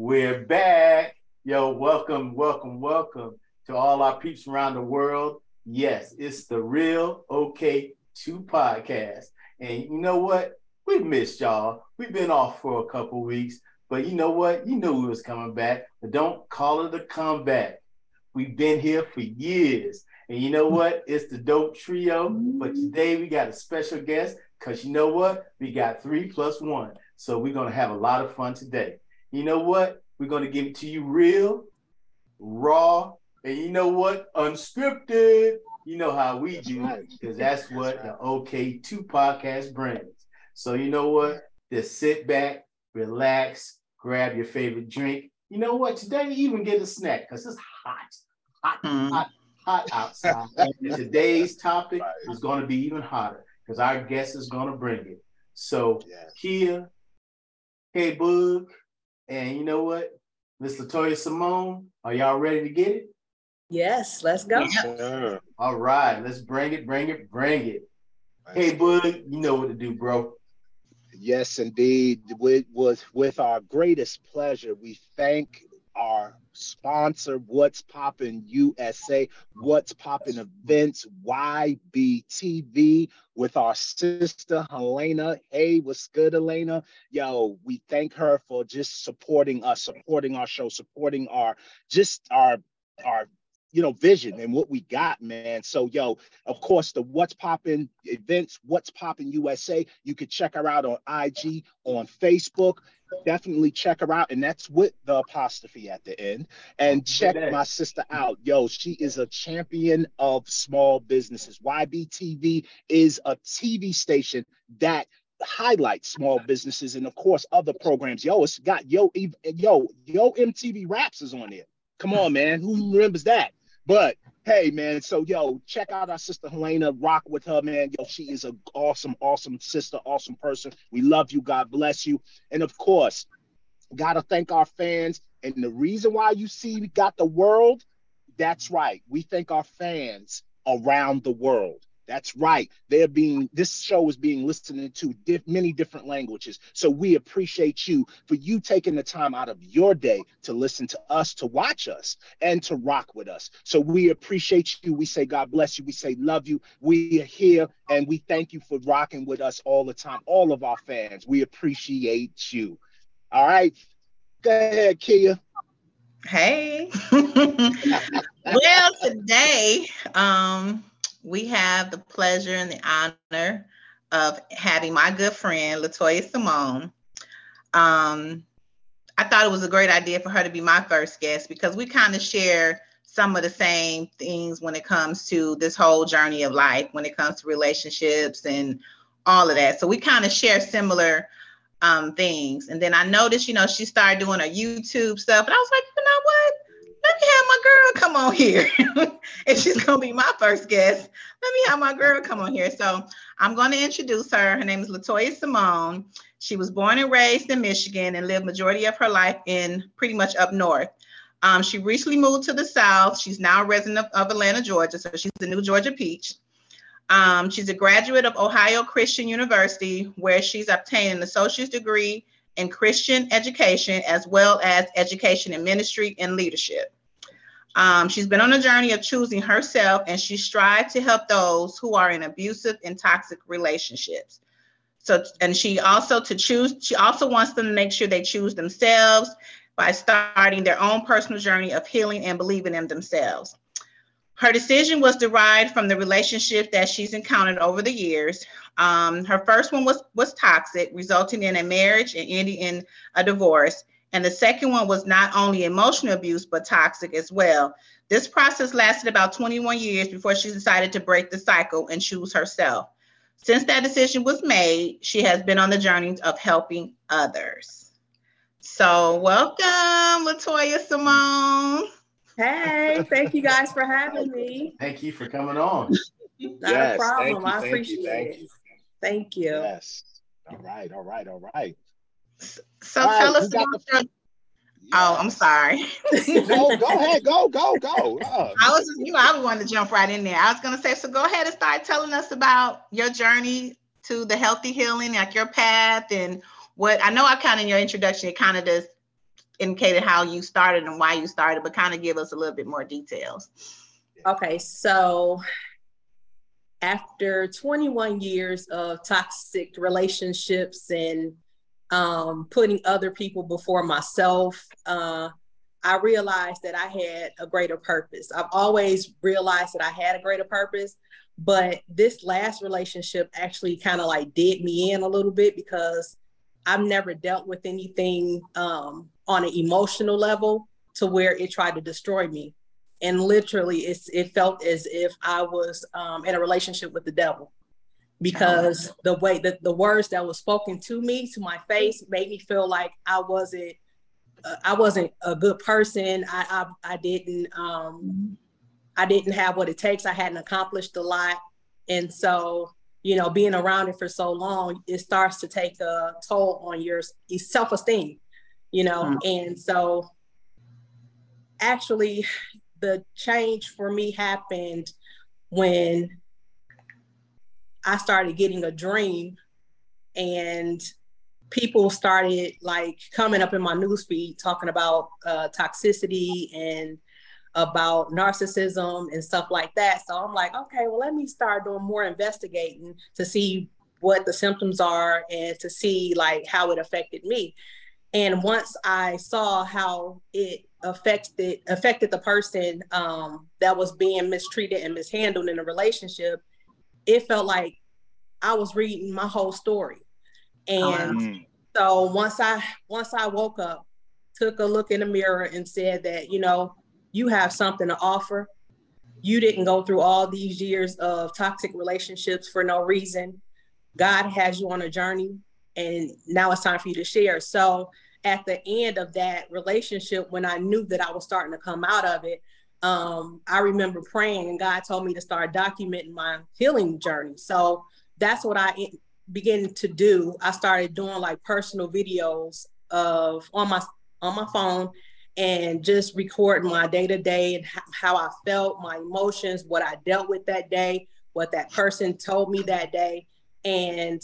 We're back. Yo, welcome, welcome, welcome to all our peeps around the world. Yes, it's the real OK2 podcast. And you know what? We missed y'all. We've been off for a couple weeks, but you know what? You knew we was coming back, but don't call it a comeback. We've been here for years. And you know what? It's the dope trio. But today we got a special guest because you know what? We got three plus one. So we're going to have a lot of fun today. You know what? We're going to give it to you real, raw, and you know what? Unscripted. You know how we do, because that's what the OK2 podcast brings. So you know what? Just sit back, relax, grab your favorite drink. You know what? Today you even get a snack because it's hot, hot, mm. hot, hot outside. and today's topic is going to be even hotter because our guest is going to bring it. So yes. Kia, hey Boog, and you know what? Miss LaToya Samone, are y'all ready to get it? Yes, let's go. Yeah. All right, let's bring it, bring it, bring it. Hey, Bud, you know what to do, bro. Yes, indeed. With, with, with our greatest pleasure, we thank our sponsor, What's Poppin' USA, What's Poppin' Events, YBTV, with our sister Helena. Hey, what's good, Helena? Yo, we thank her for just supporting us, supporting our show, supporting our just our our you know, vision and what we got, man. So, yo, of course, the What's Popping events, What's Popping USA, you could check her out on IG, on Facebook. Definitely check her out. And that's with the apostrophe at the end. And check my sister out. Yo, she is a champion of small businesses. YBTV is a TV station that highlights small businesses and, of course, other programs. Yo, it's got yo, yo, yo, MTV Raps is on there. Come on, man. Who remembers that? But hey, man, so yo, check out our sister Helena. Rock with her, man. Yo, she is an awesome, awesome sister, awesome person. We love you. God bless you. And of course, gotta thank our fans. And the reason why you see we got the world, that's right. We thank our fans around the world. That's right. They're being this show is being listened to many different languages. So we appreciate you for you taking the time out of your day to listen to us, to watch us, and to rock with us. So we appreciate you. We say God bless you. We say love you. We are here and we thank you for rocking with us all the time. All of our fans. We appreciate you. All right. Go ahead, Kia. Hey. well, today, um, we have the pleasure and the honor of having my good friend LaToya Samone. Um, I thought it was a great idea for her to be my first guest because we kind of share some of the same things when it comes to this whole journey of life, when it comes to relationships and all of that. So we kind of share similar um, things. And then I noticed, you know, she started doing her YouTube stuff, and I was like, you know what? Let me have my girl come on here. and she's gonna be my first guest. Let me have my girl come on here. So I'm going to introduce her. Her name is LaToya Samone. She was born and raised in Michigan and lived majority of her life in pretty much up north. Um, she recently moved to the South. She's now a resident of, of Atlanta, Georgia. So she's the new Georgia Peach. Um, she's a graduate of Ohio Christian University, where she's obtained an associate's degree in Christian education, as well as education in ministry and leadership. Um, she's been on a journey of choosing herself and she strives to help those who are in abusive and toxic relationships. So, and she also to choose, she also wants them to make sure they choose themselves by starting their own personal journey of healing and believing in themselves. Her decision was derived from the relationship that she's encountered over the years. Um, her first one was was toxic, resulting in a marriage and ending in a divorce. And the second one was not only emotional abuse, but toxic as well. This process lasted about 21 years before she decided to break the cycle and choose herself. Since that decision was made, she has been on the journey of helping others. So, welcome, LaToya Samone. Hey, thank you guys for having me. Thank you for coming on. Not yes, a problem. You, I appreciate you, thank it. You. Thank you. Yes. All right, all right, all right. So All tell right, us about your. Oh, I'm sorry. no, go ahead. Go, go, go. Uh. I was just, you know, I was wanting to jump right in there. I was gonna say, so go ahead and start telling us about your journey to the healthy healing, like your path and what I know I kind of in your introduction, it kind of just indicated how you started and why you started, but kind of give us a little bit more details. Okay, so after 21 years of toxic relationships and um, putting other people before myself, uh, I realized that I had a greater purpose. I've always realized that I had a greater purpose, but this last relationship actually kind of like did me in a little bit because I've never dealt with anything um, on an emotional level to where it tried to destroy me. And literally, it's, it felt as if I was um, in a relationship with the devil because the way that the words that was spoken to me to my face made me feel like I wasn't uh, I wasn't a good person. I I, I didn't um, I didn't have what it takes. I hadn't accomplished a lot, and so you know, being around it for so long, it starts to take a toll on your self esteem. You know, mm-hmm. and so actually, the change for me happened when I started getting a dream and people started like coming up in my newsfeed talking about uh, toxicity and about narcissism and stuff like that. So I'm like, okay, well, let me start doing more investigating to see what the symptoms are and to see like how it affected me. And once I saw how it affected affected the person um, that was being mistreated and mishandled in a relationship, it felt like I was reading my whole story. And mm. so once I once I woke up, took a look in the mirror and said that, you know, you have something to offer. You didn't go through all these years of toxic relationships for no reason. God has you on a journey and now it's time for you to share. So at the end of that relationship, when I knew that I was starting to come out of it, um, I remember praying and God told me to start documenting my healing journey. So that's what I began to do. I started doing like personal videos of on my on my phone and just recording my day to day and how I felt, my emotions, what I dealt with that day, what that person told me that day. And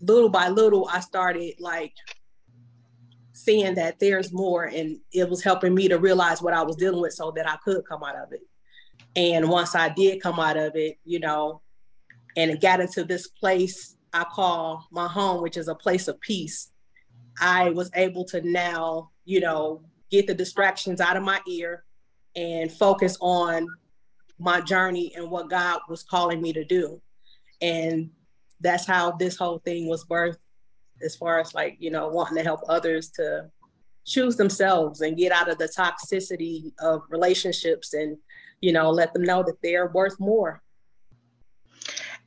little by little, I started like seeing that there's more, and it was helping me to realize what I was dealing with so that I could come out of it. And once I did come out of it, you know, and it got into this place I call my home, which is a place of peace. I was able to now, you know, get the distractions out of my ear and focus on my journey and what God was calling me to do. And that's how this whole thing was birthed as far as like, you know, wanting to help others to choose themselves and get out of the toxicity of relationships and, you know, let them know that they're worth more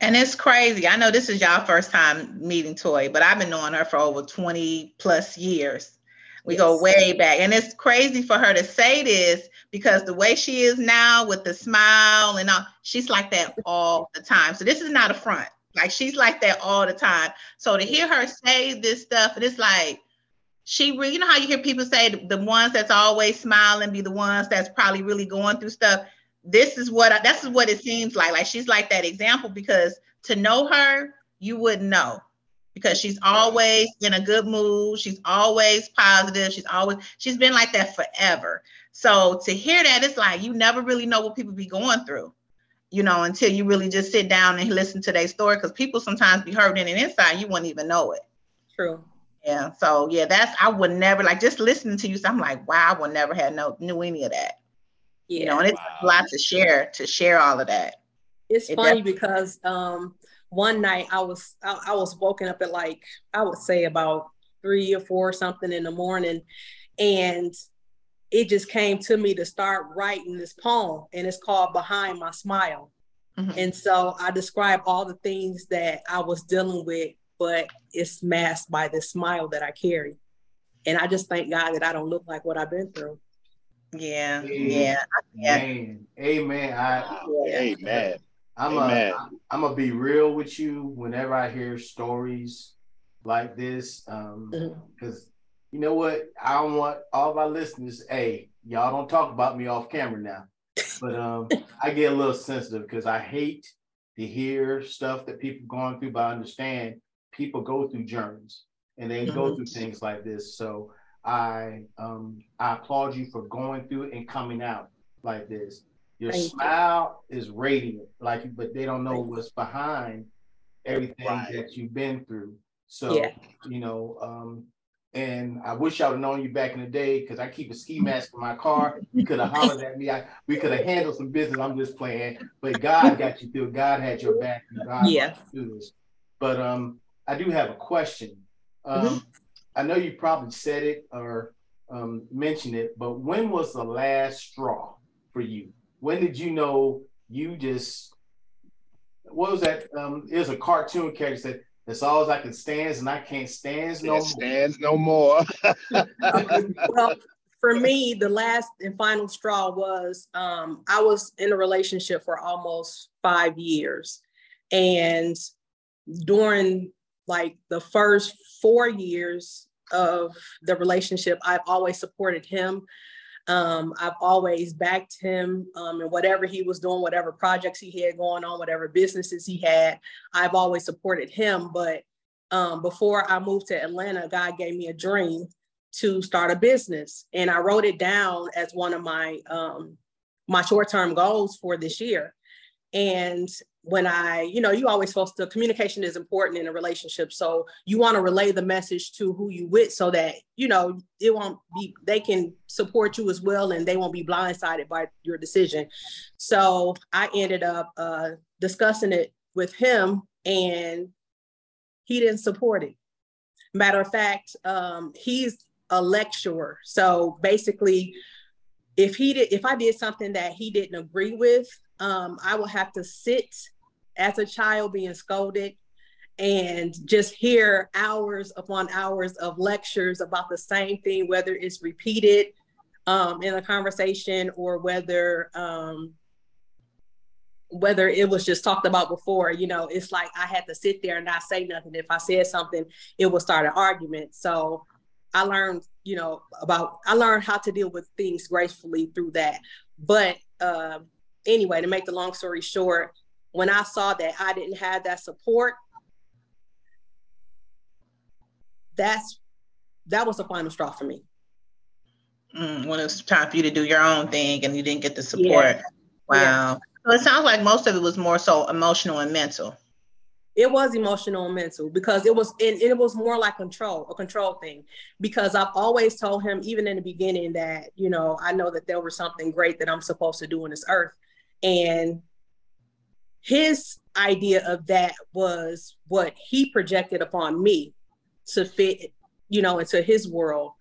and it's crazy. I know this is y'all first time meeting Toy, but I've been knowing her for over 20 plus years. We yes. go way back. And it's crazy for her to say this because the way she is now with the smile and all, she's like that all the time. So this is not a front. Like she's like that all the time. So to hear her say this stuff, and it's like she really, you know how you hear people say the ones that's always smiling be the ones that's probably really going through stuff this is what I, that's what it seems like. Like she's like that example because to know her, you wouldn't know because she's always in a good mood. She's always positive. She's always she's been like that forever. So to hear that, it's like you never really know what people be going through, you know, until you really just sit down and listen to their story. Because people sometimes be hurting and inside, you wouldn't even know it. True. Yeah. So yeah, that's I would never like just listening to you. So I'm like, wow, I would never have no knew any of that. Yeah. You know, and it's wow. a lot to share to share all of that. It's it funny because um one night I was I, I, was woken up at like I would say about three or four or something in the morning, and it just came to me to start writing this poem, and it's called "Behind My Smile." Mm-hmm. And so I describe all the things that I was dealing with, but it's masked by this smile that I carry. And I just thank God that I don't look like what I've been through. Yeah, yeah, yeah. Amen. Amen. I, Amen. I'm Amen. A, I'm gonna be real with you whenever I hear stories like this, um, because mm-hmm. you know what? I don't want all of our listeners. Hey, y'all don't talk about me off camera now, but um, I get a little sensitive because I hate to hear stuff that people going through. But I understand people go through journeys and they mm-hmm. go through things like this. So I um, I applaud you for going through it and coming out like this. Your Thank smile is radiant, like, but they don't know what's behind everything Right. that you've been through. So, Yeah. you know, um, and I wish I would have known you back in the day because I keep a ski mask in my car. You could have hollered at me. I, we could have handled some business. I'm just playing, but God got you through. God had your back. God Yeah. But um, I do have a question. Um, Mm-hmm. I know you probably said it or um, mentioned it, but when was the last straw for you? When did you know you just what was that? Um, it was a cartoon character said, "That's all I can stand, and I can't stand no It more." stands no more. well, for me, the last and final straw was um, I was in a relationship for almost five years. And during like the first four years of the relationship, I've always supported him. Um, I've always backed him um, in whatever he was doing, whatever projects he had going on, whatever businesses he had. I've always supported him. But um, before I moved to Atlanta, God gave me a dream to start a business and i wrote it down as one of my um my short-term goals for this year and when i you know you always supposed to communication is important in a relationship. So you want to relay the message to who you with so that you know it won't be they can support you as well and they won't be blindsided by your decision. So i ended up uh discussing it with him and he didn't support it. Matter of fact um he's a lecturer. So basically, if he did, if I did something that he didn't agree with, um, I would have to sit as a child being scolded and just hear hours upon hours of lectures about the same thing, whether it's repeated um, in a conversation or whether um, whether it was just talked about before. You know, it's like I had to sit there and not say nothing. If I said something, it would start an argument. So I learned, you know, about I learned how to deal with things gracefully through that. But uh, anyway, to make the long story short, when I saw that I didn't have that support, that's that was the final straw for me. Mm, when it was time for you to do your own thing and you didn't get the support. Yeah. Wow. So it sounds like most of it was more so emotional and mental. It was emotional and mental because it was and it was more like control, a control thing. Because I've always told him, even in the beginning, that you know I know that there was something great that I'm supposed to do on this earth, and his idea of that was what he projected upon me to fit, you know, into his world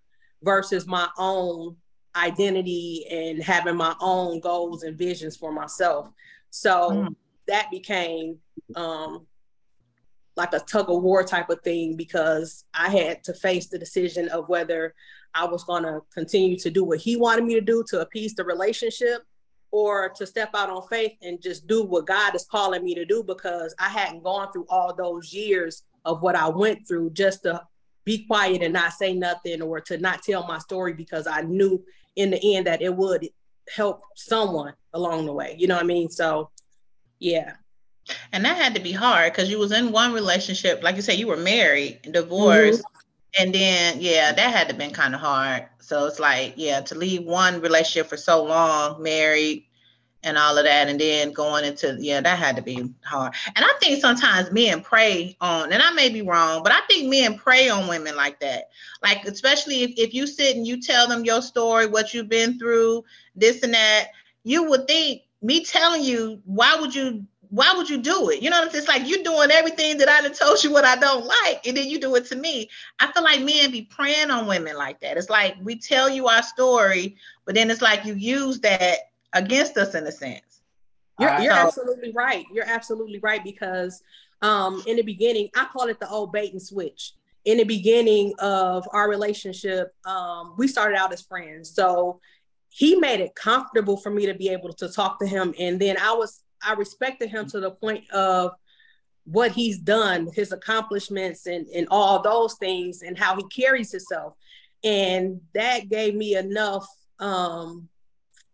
versus my own identity and having my own goals and visions for myself. So Mm. that became um, like a tug of war type of thing because I had to face the decision of whether I was going to continue to do what he wanted me to do to appease the relationship or to step out on faith and just do what God is calling me to do because I hadn't gone through all those years of what I went through just to be quiet and not say nothing or to not tell my story because I knew in the end that it would help someone along the way. You know what I mean? So, yeah. And that had to be hard because you was in one relationship, like you said, you were married, divorced, mm-hmm. And then yeah, that had to been kind of hard. So it's like, yeah, to leave one relationship for so long, married and all of that, and then going into yeah, that had to be hard. And I think sometimes men prey on, and I may be wrong, but I think men prey on women like that. Like, especially if, if you sit and you tell them your story, what you've been through, this and that, you would think me telling you, why would you why would you do it? You know, it's like you're doing everything that I done told you what I don't like, and then you do it to me. I feel like men be preying on women like that. It's like we tell you our story, but then it's like you use that against us in a sense. You're, you're So- absolutely right. You're absolutely right because um, in the beginning, I call it the old bait and switch. In the beginning of our relationship, um, we started out as friends. So he made it comfortable for me to be able to talk to him. And then I was, I respected him to the point of what he's done, his accomplishments and, and all those things and how he carries himself. And that gave me enough um,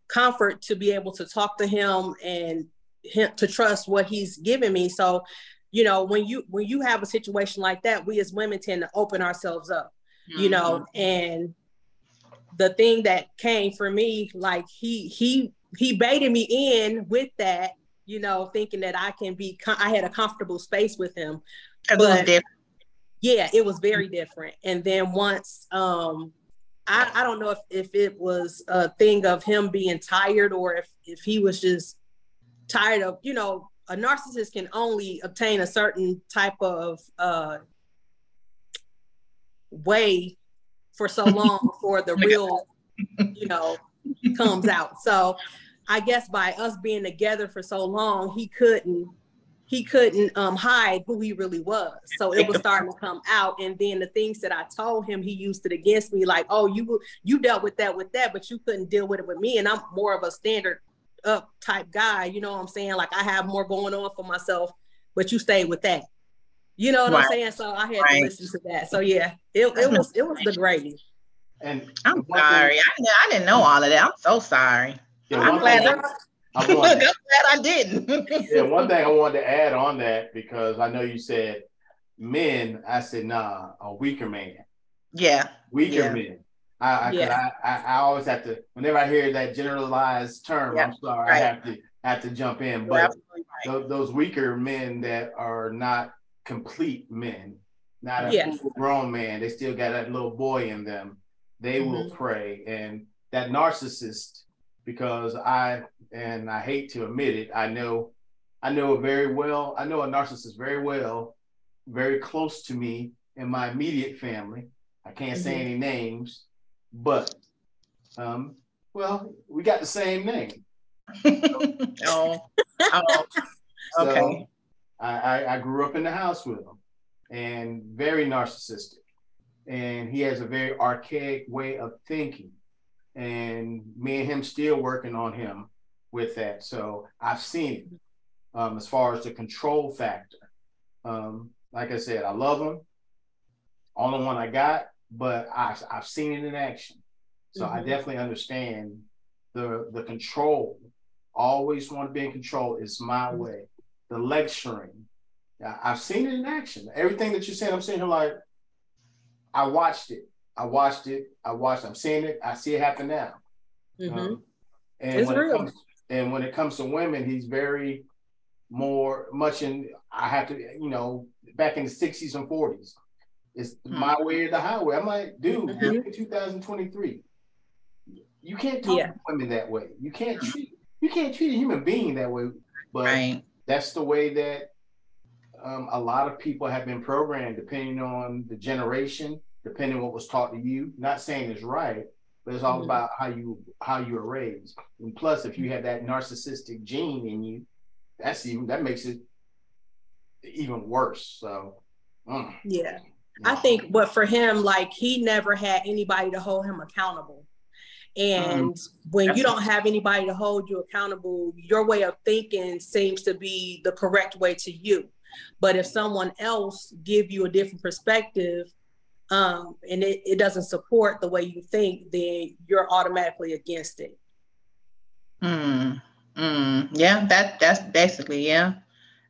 comfort to be able to talk to him and him to trust what he's giving me. So, you know, when you when you have a situation like that, we as women tend to open ourselves up, you know, and the thing that came for me, like he he he baited me in with that, you know, thinking that I can be I had a comfortable space with him. But yeah, it was very different. And then once um I, I don't know if, if it was a thing of him being tired or if, if he was just tired of, you know, a narcissist can only obtain a certain type of uh, way for so long before the real, you know, comes out. So I guess by us being together for so long, he couldn't he couldn't um, hide who he really was. So it was starting to come out. And then the things that I told him, he used it against me, like, "Oh, you you dealt with that with that, but you couldn't deal with it with me." And I'm more of a standard up type guy. You know what I'm saying? Like I have more going on for myself, but you stayed with that. You know what right. I'm saying? So I had right. to listen to that. So yeah, it, it was it was the greatest. And I'm sorry, I, I didn't know all of that. I'm so sorry. Yeah, I'm glad. Thing, I'm, I'm glad I didn't. yeah, one thing I wanted to add on that because I know you said men. I said nah, a weaker man. Yeah, weaker yeah. men. I, I, yeah. I, I, I, always have to whenever I hear that generalized term, I'm sorry, right. I have to have to jump in. But right. th- those weaker men that are not complete men, not a yes. grown man, they still got that little boy in them. They mm-hmm. will pray, and that narcissist, because I and I hate to admit it, I know, I know a very well. I know a narcissist very well, very close to me in my immediate family. I can't mm-hmm. say any names, but um, well, we got the same name. oh, oh, okay. So I, I grew up in the house with him, and very narcissistic, and he has a very archaic way of thinking, and me and him still working on him with that. So I've seen it um, as far as the control factor. Um, like I said, I love him. Only one I got, but I, I've seen it in action. So mm-hmm. I definitely understand the the control. Always want to be in control. It's my mm-hmm. way. The lecturing. I've seen it in action. Everything that you're saying, I'm saying here like, I watched it. I watched it. I watched. I'm seeing it. I see it happen now. Mm-hmm. Um, and it's when real. It comes, and when it comes to women, he's very more much in. I have to, you know, back in the 60s and 40s. It's mm-hmm. my way or the highway. I'm like, dude, mm-hmm. we're in 2023. You can't talk yeah. to women that way. You can't treat you can't treat a human being that way. But right. that's the way that um, a lot of people have been programmed, depending on the generation, depending on what was taught to you. Not saying it's right, but it's all mm-hmm. about how you how you were raised. And plus, if you have that narcissistic gene in you, that's even that makes it even worse. So, mm. yeah. I think, but for him, like he never had anybody to hold him accountable. And mm-hmm. when you don't have anybody to hold you accountable, your way of thinking seems to be the correct way to you. But if someone else give you a different perspective, um, and it, it doesn't support the way you think, then you're automatically against it. Mm, mm, yeah, that that's basically yeah.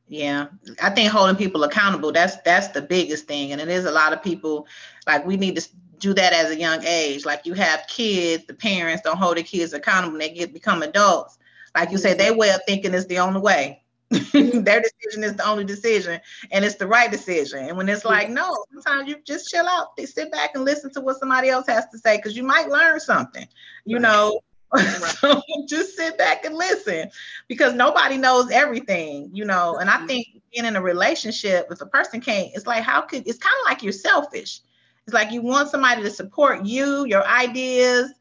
Yeah, I think holding people accountable that's that's the biggest thing, and it is a lot of people like we need to do that as a young age. Like you have kids, the parents don't hold their kids accountable, and they get become adults. Like you said, their way of thinking is the only way. their decision is the only decision, and it's the right decision. And when it's like, no, sometimes you just chill out, they sit back and listen to what somebody else has to say because you might learn something. You know, so just sit back and listen because nobody knows everything, you know. And I mm-hmm. think being in a relationship, if a person can't, it's like, how could it's kind of like you're selfish. It's like you want somebody to support you, your ideas,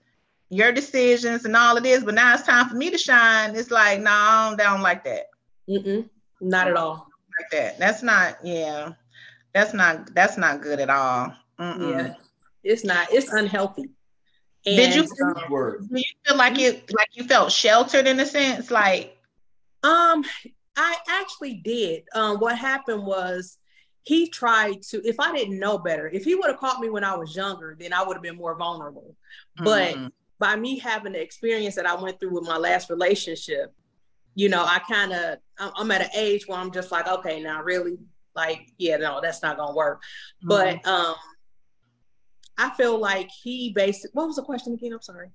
your decisions, and all of this. But now it's time for me to shine. It's like, no, nah, I don't like that. Mm-mm, not at all. Like that. That's not. Yeah, that's not. That's not good at all. Mm-mm. Yeah, it's not. It's unhealthy. And, did you, um, do you feel like it like you felt sheltered in a sense? Like um I actually did. Um what happened was he tried to if I didn't know better, if he would have caught me when I was younger, then I would have been more vulnerable. But mm-hmm. by me having the experience that I went through with my last relationship, you know, I kind of I'm at an age where I'm just like, okay, now really like, yeah, no, that's not gonna work. Mm-hmm. But um I feel like he basically. What was the question again? I'm sorry.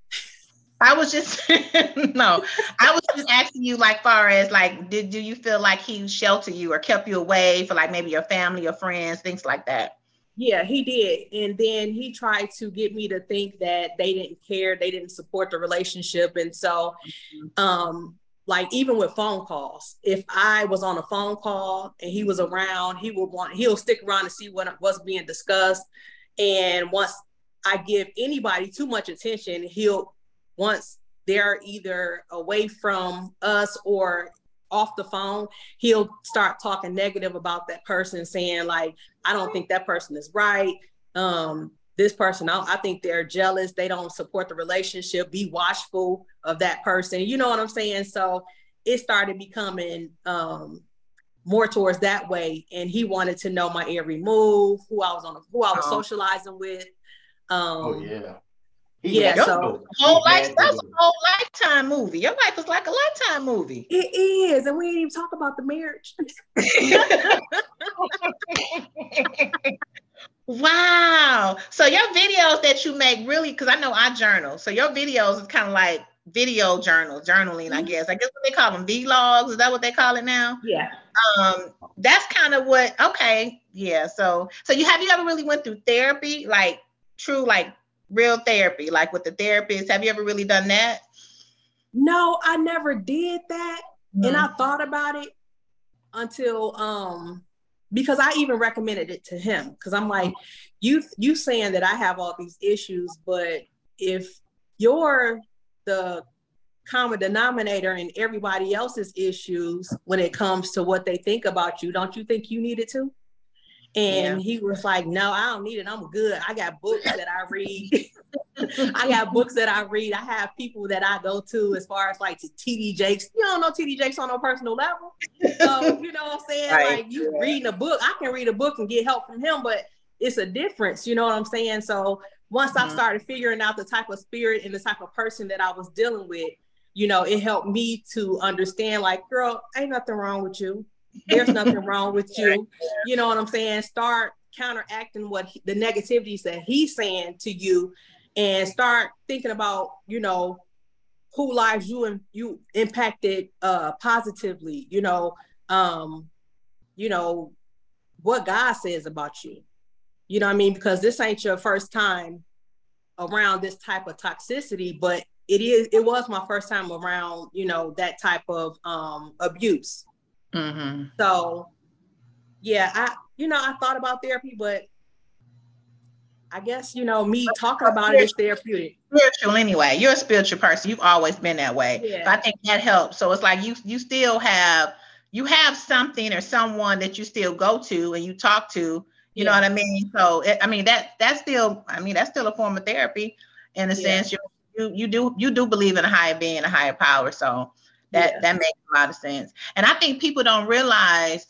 I was just no, I was just asking you, like, far as like, did do you feel like he sheltered you or kept you away for like maybe your family or friends, things like that? Yeah, he did. And then he tried to get me to think that they didn't care, they didn't support the relationship. And so mm-hmm. um like even with phone calls, if I was on a phone call and he was around, he will want he'll stick around to see what was being discussed. And once I give anybody too much attention, he'll once they're either away from us or off the phone, he'll start talking negative about that person, saying like, "I don't think that person is right." Um, this person, I, I think they're jealous. They don't support the relationship. Be watchful of that person. You know what I'm saying? So it started becoming um, more towards that way. And he wanted to know my every move, who I was on, who I was oh. socializing with. Um, oh yeah. He yeah, so whole life, that's a whole lifetime movie. Your life is like a lifetime movie. It is, and we didn't even talk about the marriage. wow. So your videos that you make really, because I know I journal. So your videos is kind of like video journal, journaling, mm-hmm. I guess. I guess what they call them vlogs. Is that what they call it now? Yeah. Um, that's kind of what okay, yeah. So so you have you ever really went through therapy, like true like real therapy, like with the therapist? Have you ever really done that? No, I never did that. Mm-hmm. And I thought about it until um because I even recommended it to him because I'm like, you you saying that I have all these issues, but if you're the common denominator in everybody else's issues when it comes to what they think about you, don't you think you need it to? And yeah. he was like, No, I don't need it. I'm good. I got books that I read. I got books that I read. I have people that I go to as far as like to TD Jakes. You don't know TD Jakes on no personal level. So, you know what I'm saying? Right. Like you yeah. reading a book, I can read a book and get help from him, but it's a difference. You know what I'm saying? So once mm-hmm. I started figuring out the type of spirit and the type of person that I was dealing with, you know, it helped me to understand like, girl, ain't nothing wrong with you. There's nothing wrong with you. You know what I'm saying? Start counteracting what he, the negativities that he's saying to you and start thinking about, you know, who lives you and you impacted uh positively, you know, um, you know, what God says about you. You know what I mean? Because this ain't your first time around this type of toxicity, but it is it was my first time around, you know, that type of um abuse. Mm-hmm. So, yeah, I you know I thought about therapy, but I guess you know me talking about it is therapeutic. Spiritual anyway. You're a spiritual person. You've always been that way. Yeah. I think that helps. So it's like you you still have you have something or someone that you still go to and you talk to. You yeah. know what I mean? So it, I mean that that's still I mean that's still a form of therapy in a yeah. sense. You you you do you do believe in a higher being, a higher power. So that yeah. that makes a lot of sense. And I think people don't realize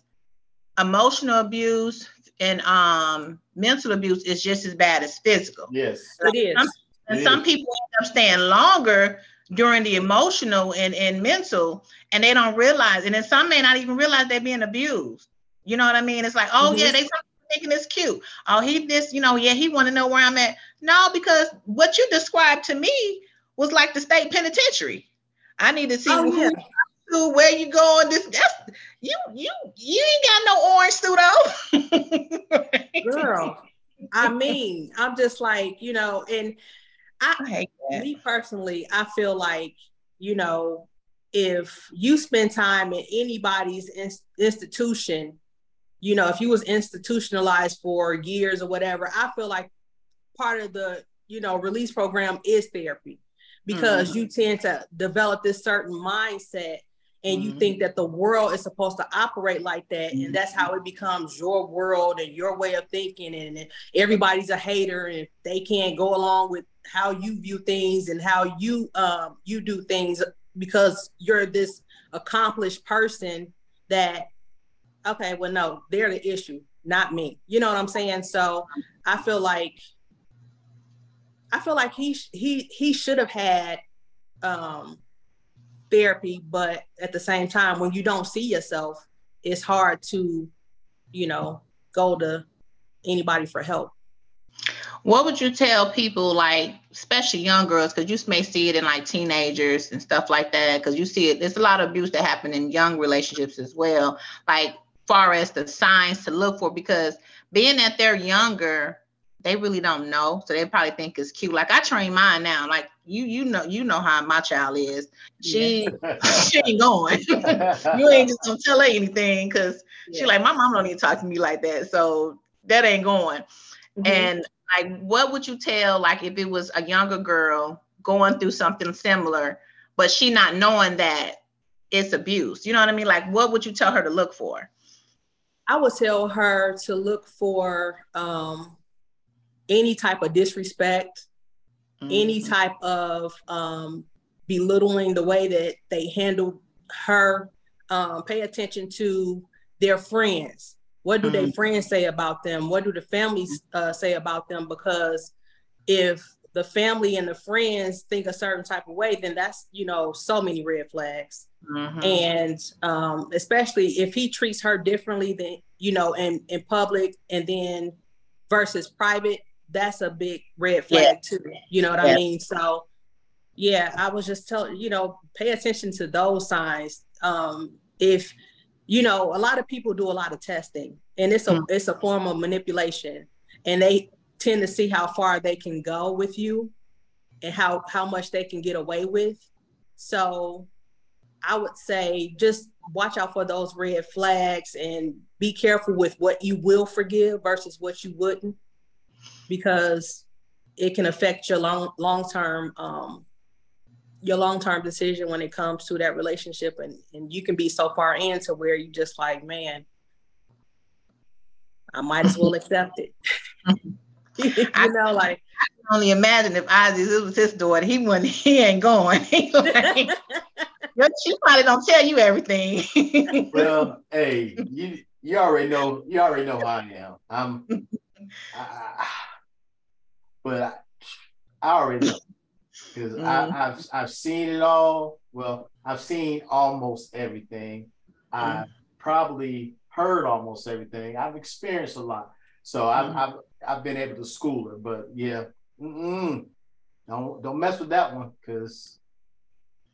emotional abuse and um mental abuse is just as bad as physical. Yes, like it is. Some, and it some is. people end up staying longer during the emotional and, and mental, and they don't realize, and then some may not even realize they're being abused. You know what I mean? It's like, oh mm-hmm. yeah, they thinking it's cute. Oh, he this, you know, yeah, he want to know where I'm at. No, because what you described to me was like the state penitentiary. I need to see oh, who, yeah. where you going. This that's you you you ain't got no orange suit on. Girl, I mean, I'm just like, you know, and I, I me personally, I feel like, you know, if you spend time in anybody's in- institution, you know, if you was institutionalized for years or whatever, I feel like part of the, you know, release program is therapy because mm-hmm. you tend to develop this certain mindset and you mm-hmm. think that the world is supposed to operate like that and that's how it becomes your world and your way of thinking and everybody's a hater and they can't go along with how you view things and how you um, you do things because you're this accomplished person that okay well no they're the issue not me you know what i'm saying so i feel like I feel like he he he should have had um, therapy, but at the same time, when you don't see yourself, it's hard to, you know, go to anybody for help. What would you tell people, like especially young girls, because you may see it in like teenagers and stuff like that, because you see it. There's a lot of abuse that happen in young relationships as well. Like far as the signs to look for, because being that they're younger, they really don't know, so they probably think it's cute. Like I train mine now. Like you, you know, you know how my child is. She, yeah. she ain't going. you ain't just gonna tell her anything because yeah. she like my mom don't even talk to me like that. So that ain't going. Mm-hmm. And like, what would you tell like if it was a younger girl going through something similar, but she not knowing that it's abuse? You know what I mean? Like, what would you tell her to look for? I would tell her to look for um, any type of disrespect, mm-hmm. any type of um, belittling the way that they handle her. Um, pay attention to their friends. What do mm-hmm. their friends say about them? What do the families uh, say about them? Because if the family and the friends think a certain type of way, then that's you know so many red flags. Mm-hmm. And um, especially if he treats her differently than you know in in public and then versus private, that's a big red flag yeah. too. You know what yeah. I mean? So yeah, I was just telling you know pay attention to those signs. Um, if you know, a lot of people do a lot of testing, and it's a mm-hmm. it's a form of manipulation, and they tend to see how far they can go with you, and how how much they can get away with. So, I would say just watch out for those red flags and be careful with what you will forgive versus what you wouldn't, because it can affect your long long term um, your long-term decision when it comes to that relationship. And, and you can be so far into where you just like man i might as well accept it. You I, know like i can only imagine if Ozzy, it was his daughter he wouldn't he ain't going. He like, she probably don't tell you everything. Well hey you you already know you already know how i am. I'm I, but I, I already know because mm-hmm. I've I've seen it all. Well, I've seen almost everything. Mm-hmm. I've probably heard almost everything. I've experienced a lot, so mm-hmm. I've, I've I've been able to school her. But yeah, mm-mm. don't don't mess with that one because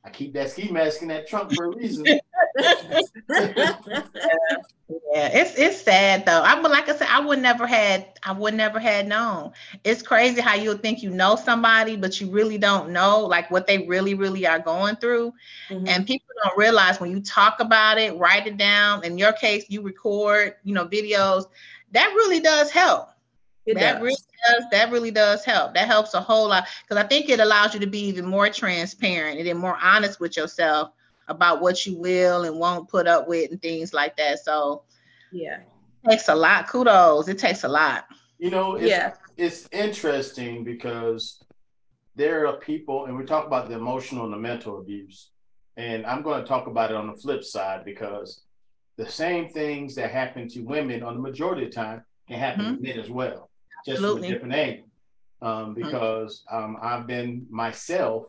I keep that ski mask in that trunk for a reason. yeah, it's it's sad though. I would like I said, I would never had I would never had known. It's crazy how you'll think you know somebody, but you really don't know like what they really, really are going through. Mm-hmm. And people don't realize when you talk about it, write it down. In your case, you record, you know, videos. That really does help. It that does. really does that really does help. That helps a whole lot because I think it allows you to be even more transparent and then more honest with yourself about what you will and won't put up with and things like that. So yeah, it takes a lot. Kudos. It takes a lot. You know, it's, yeah, it's interesting because there are people, and we talk about the emotional and the mental abuse, and I'm going to talk about it on the flip side because the same things that happen to women on the majority of the time can happen mm-hmm. to men as well, just Absolutely. from a different angle. Um, because mm-hmm. um, I've been myself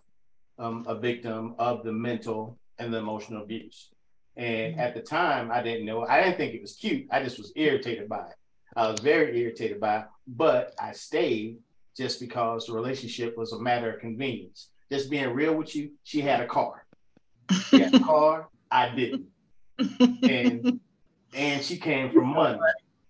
um, a victim of the mental and the emotional abuse. And mm-hmm. at the time, I didn't know. I didn't think it was cute. I just was irritated by it. I was very irritated by it, but I stayed just because the relationship was a matter of convenience. Just being real with you, she had a car. She had a car, I didn't. And and she came from money.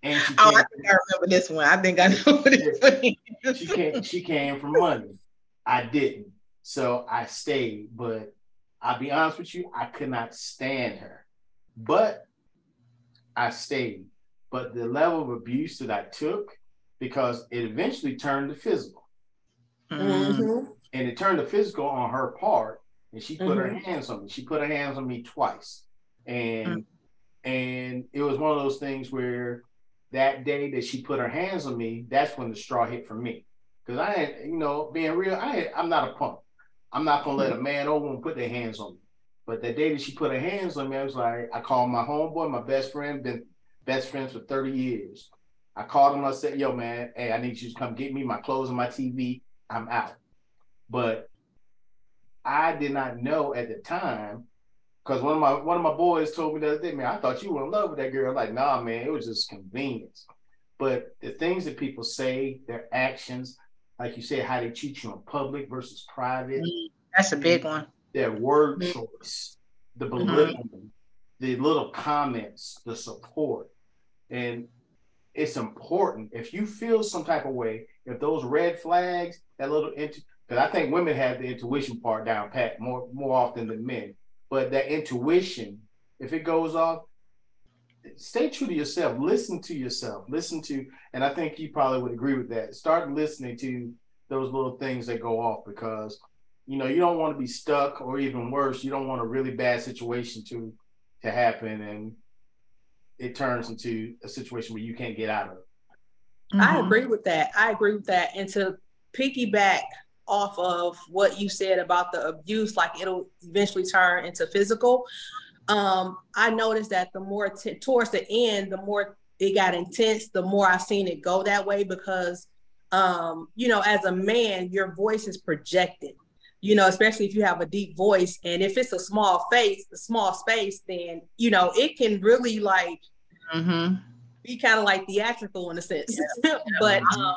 And she oh, I think I remember this one. I think I know what it She came, she came from money. I didn't. So I stayed, but I'll be honest with you, I could not stand her. But I stayed. But the level of abuse that I took, because it eventually turned to physical. Mm-hmm. And it turned to physical on her part. And she put mm-hmm. her hands on me. She put her hands on me twice. And mm-hmm. and it was one of those things where that day that she put her hands on me, that's when the straw hit for me. Because I had, you know, being real, I I'm not a punk. I'm not gonna let a mm-hmm. man over and put their hands on me. But the day that she put her hands on me, I was like, I called my homeboy, my best friend, been best friends for 30 years. I called him, I said, yo, man, hey, I need you to come get me my clothes and my TV. I'm out. But I did not know at the time, because one of my one of my boys told me the other day, man, I thought you were in love with that girl. I'm like, nah, man, it was just convenience. but the things that people say, their actions, like you said, how they treat you in public versus private. Mm, that's a big one. Their word mm-hmm. choice, the belittling, mm-hmm. the little comments, the support. And it's important if you feel some type of way, if those red flags, that little because I think women have the intuition part down pat more more often than men. But that intuition, if it goes off, stay true to yourself. Listen to yourself. Listen to, and I think you probably would agree with that. Start listening to those little things that go off because you know you don't want to be stuck, or even worse, you don't want a really bad situation to to happen, and it turns into a situation where you can't get out of. Mm-hmm. I agree with that. I agree with that. And to piggyback off of what you said about the abuse, like it'll eventually turn into physical um, I noticed that the more t- towards the end, the more it got intense, the more I've seen it go that way because, um, you know, as a man, your voice is projected. You know, especially if you have a deep voice, and if it's a small face, a small space, then you know it can really like mm-hmm. be kind of like theatrical in a sense. Yeah. but um,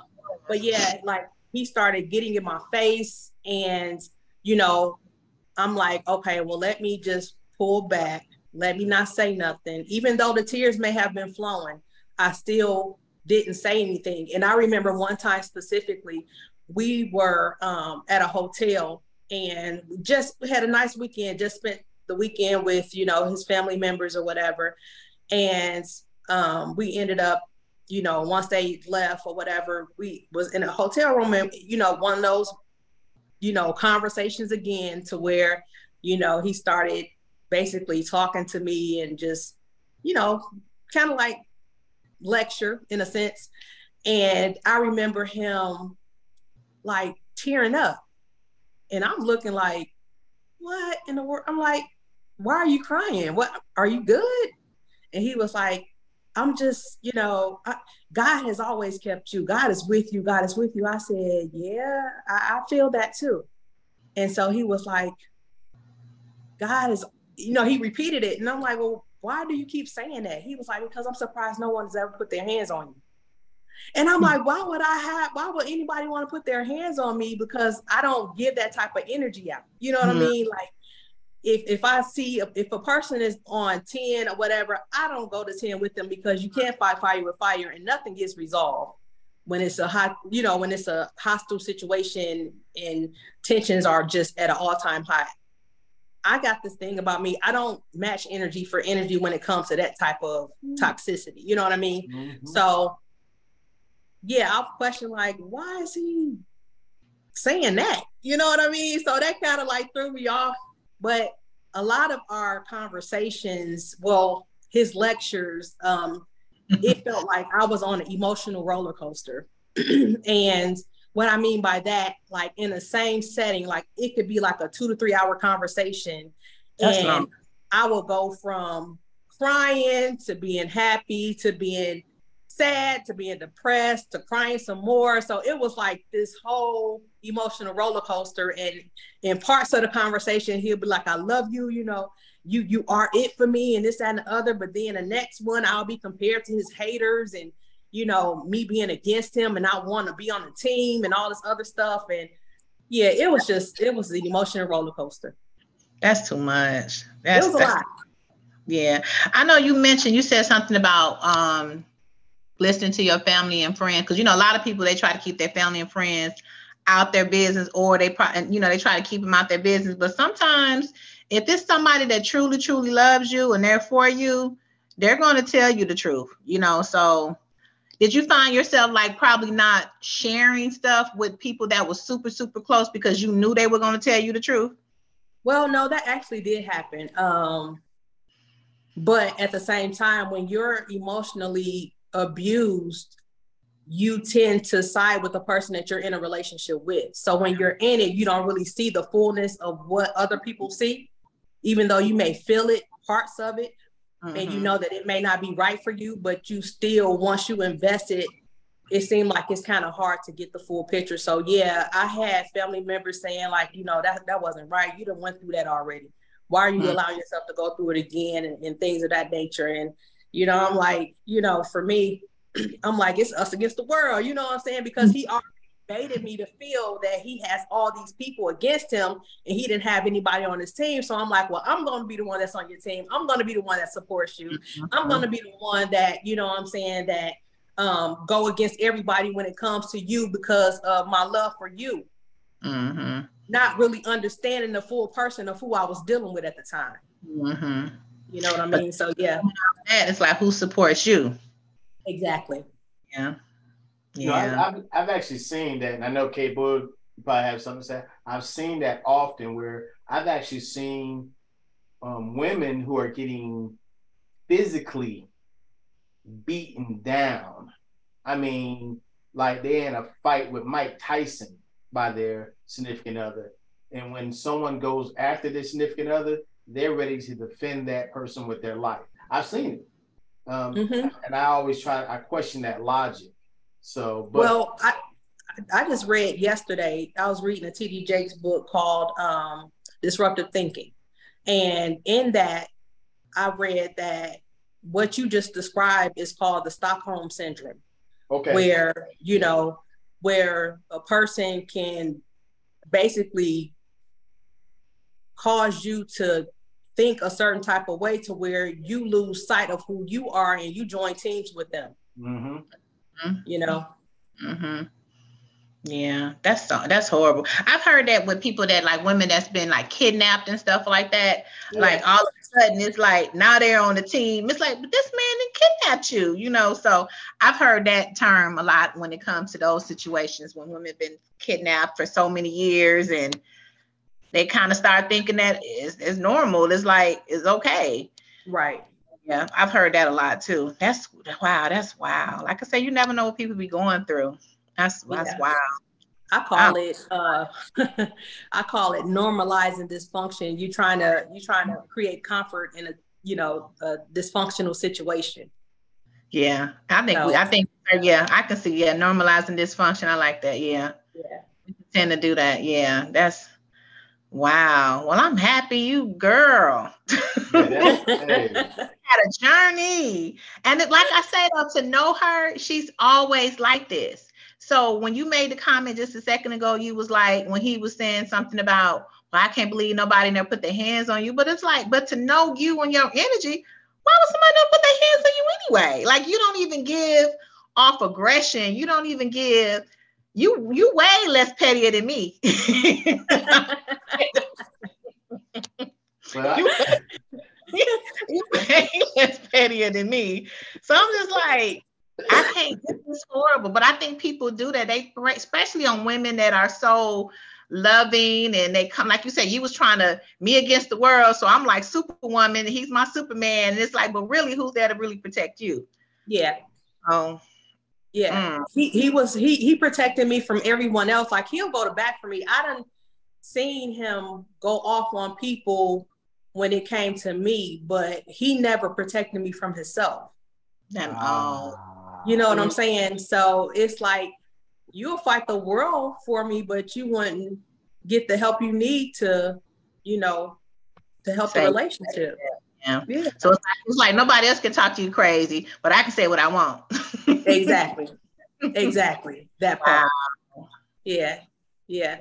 but yeah, like he started getting in my face, and you know, I'm like, okay, well, let me just pull back, let me not say nothing. Even though the tears may have been flowing, I still didn't say anything. And I remember one time specifically, we were um, at a hotel and just had a nice weekend, just spent the weekend with, you know, his family members or whatever. And um, we ended up, you know, once they left or whatever, we was in a hotel room and, you know, one of those, you know, conversations again to where, you know, he started basically talking to me and just, you know, kind of like lecture in a sense. And I remember him like tearing up. And I'm looking like, what in the world? I'm like, why are you crying? What are you good? And he was like, I'm just, you know, I, God has always kept you. God is with you. God is with you. I said, yeah, I, I feel that too. And so he was like, God is you know, he repeated it. And I'm like, well, why do you keep saying that? He was like, because I'm surprised no one's ever put their hands on you. And I'm like, why would I have, why would anybody want to put their hands on me? Because I don't give that type of energy out. You know what mm-hmm. I mean? Like, if if I see if a person is on 10 or whatever, I don't go to 10 with them because you can't fight fire with fire and nothing gets resolved when it's a hot, you know, when it's a hostile situation and tensions are just at an all-time high. I got this thing about me. I don't match energy for energy when it comes to that type of mm-hmm. toxicity. You know what I mean? Mm-hmm. So, yeah, I'll question like, why is he saying that? You know what I mean? So that kind of like threw me off. But a lot of our conversations, well, his lectures, um, it felt like I was on an emotional roller coaster. and what I mean by that, like in the same setting, like it could be like a two to three hour conversation. That's and not- I will go from crying to being happy to being sad to being depressed to crying some more. So it was like this whole emotional roller coaster. And in parts of the conversation, he'll be like, I love you, you know, you you are it for me, and this, that, and the other. But then the next one, I'll be compared to his haters and you know, me being against him and not want to be on the team and all this other stuff. And yeah, it was just, it was the emotional roller coaster. That's too much. That's, it was a lot. Yeah. I know you mentioned, you said something about um, listening to your family and friends. Cause you know, a lot of people, they try to keep their family and friends out their business or they probably, you know, they try to keep them out their business. But sometimes if it's somebody that truly, truly loves you and they're for you, they're going to tell you the truth, you know? So did you find yourself like probably not sharing stuff with people that was super super close because you knew they were going to tell you the truth? Well no that actually did happen. Um but at the same time when you're emotionally abused you tend to side with the person that you're in a relationship with. So when you're in it you don't really see the fullness of what other people see even though you may feel it parts of it mm-hmm. and you mm-hmm. know that it may not be right for you, but you still, once you invest it, it seemed like it's kind of hard to get the full picture. So yeah, I had family members saying like, you know, that that wasn't right. You done went through that already. Why are you mm-hmm. allowing yourself to go through it again and, and things of that nature? And you know, I'm like, you know, for me, I'm like, it's us against the world, you know what I'm saying? Because he already baited me to feel that he has all these people against him and he didn't have anybody on his team. So I'm like, well, I'm going to be the one that's on your team. I'm going to be the one that supports you. Mm-hmm. I'm going to be the one that, you know what I'm saying, that um, go against everybody when it comes to you because of my love for you. Mm-hmm. Not really understanding the full person of who I was dealing with at the time. Mm-hmm. You know what I mean? So yeah. It's like who supports you. Exactly. Yeah. Yeah. You know, I, have I've actually seen that, and I know Kate Boog probably have something to say. I've seen that often where I've actually seen um, women who are getting physically beaten down. I mean, like they're in a fight with Mike Tyson by their significant other. And when someone goes after their significant other, they're ready to defend that person with their life. I've seen it. Um, mm-hmm. And I always try, I question that logic. So, but, well, I, I just read yesterday, I was reading a TD Jakes book called um, Disruptive Thinking. And in that, I read that what you just described is called the Stockholm Syndrome. Okay. Where, you know, where a person can basically cause you to think a certain type of way to where you lose sight of who you are and you join teams with them. Mm-hmm. Mm-hmm. You know. Mm-hmm. Yeah, that's that's horrible. I've heard that with people that like women that's been like kidnapped and stuff like that. Yeah. Like all of a sudden, it's like now they're on the team. It's like, but this man didn't kidnap you, you know. So I've heard that term a lot when it comes to those situations when women have been kidnapped for so many years and they kind of start thinking that it's, it's normal. It's like it's okay. Right. Yeah, I've heard that a lot too. That's wow. That's wow. Like I say, you never know what people be going through. That's that's yeah. wow. I call wow. it uh, I call it normalizing dysfunction. You trying to you trying to create comfort in a you know a dysfunctional situation. Yeah, I think so, we, I think yeah, I can see yeah normalizing dysfunction. I like that. Yeah, yeah, we tend to do that. Yeah, that's Wow. Well, I'm happy you, girl. Yeah, had a journey. And it, like I said, up to know her, she's always like this. So when you made the comment just a second ago, you was like, when he was saying something about, well, I can't believe nobody never put their hands on you. But it's like, but to know you and your energy, why would somebody not put their hands on you anyway? Like you don't even give off aggression. You don't even give you you way less pettier than me. well, you, less pettier than me. So I'm just like, I can't. This is horrible. But I think people do that. They especially on women that are so loving and they come like you said you was trying to me against the world so i'm like superwoman he's my superman and it's like but really who's there to really protect you yeah oh yeah, mm. he he was he he protected me from everyone else. Like he'll go to bat for me. I done seen him go off on people when it came to me, but he never protected me from himself. At ah. all. You know what I'm saying? So it's like you'll fight the world for me, but you wouldn't get the help you need to, you know, to help Same. the relationship. Yeah. yeah. So it's like, it's like nobody else can talk to you crazy, but I can say what I want. exactly. Exactly. That part. Wow. Yeah. Yeah.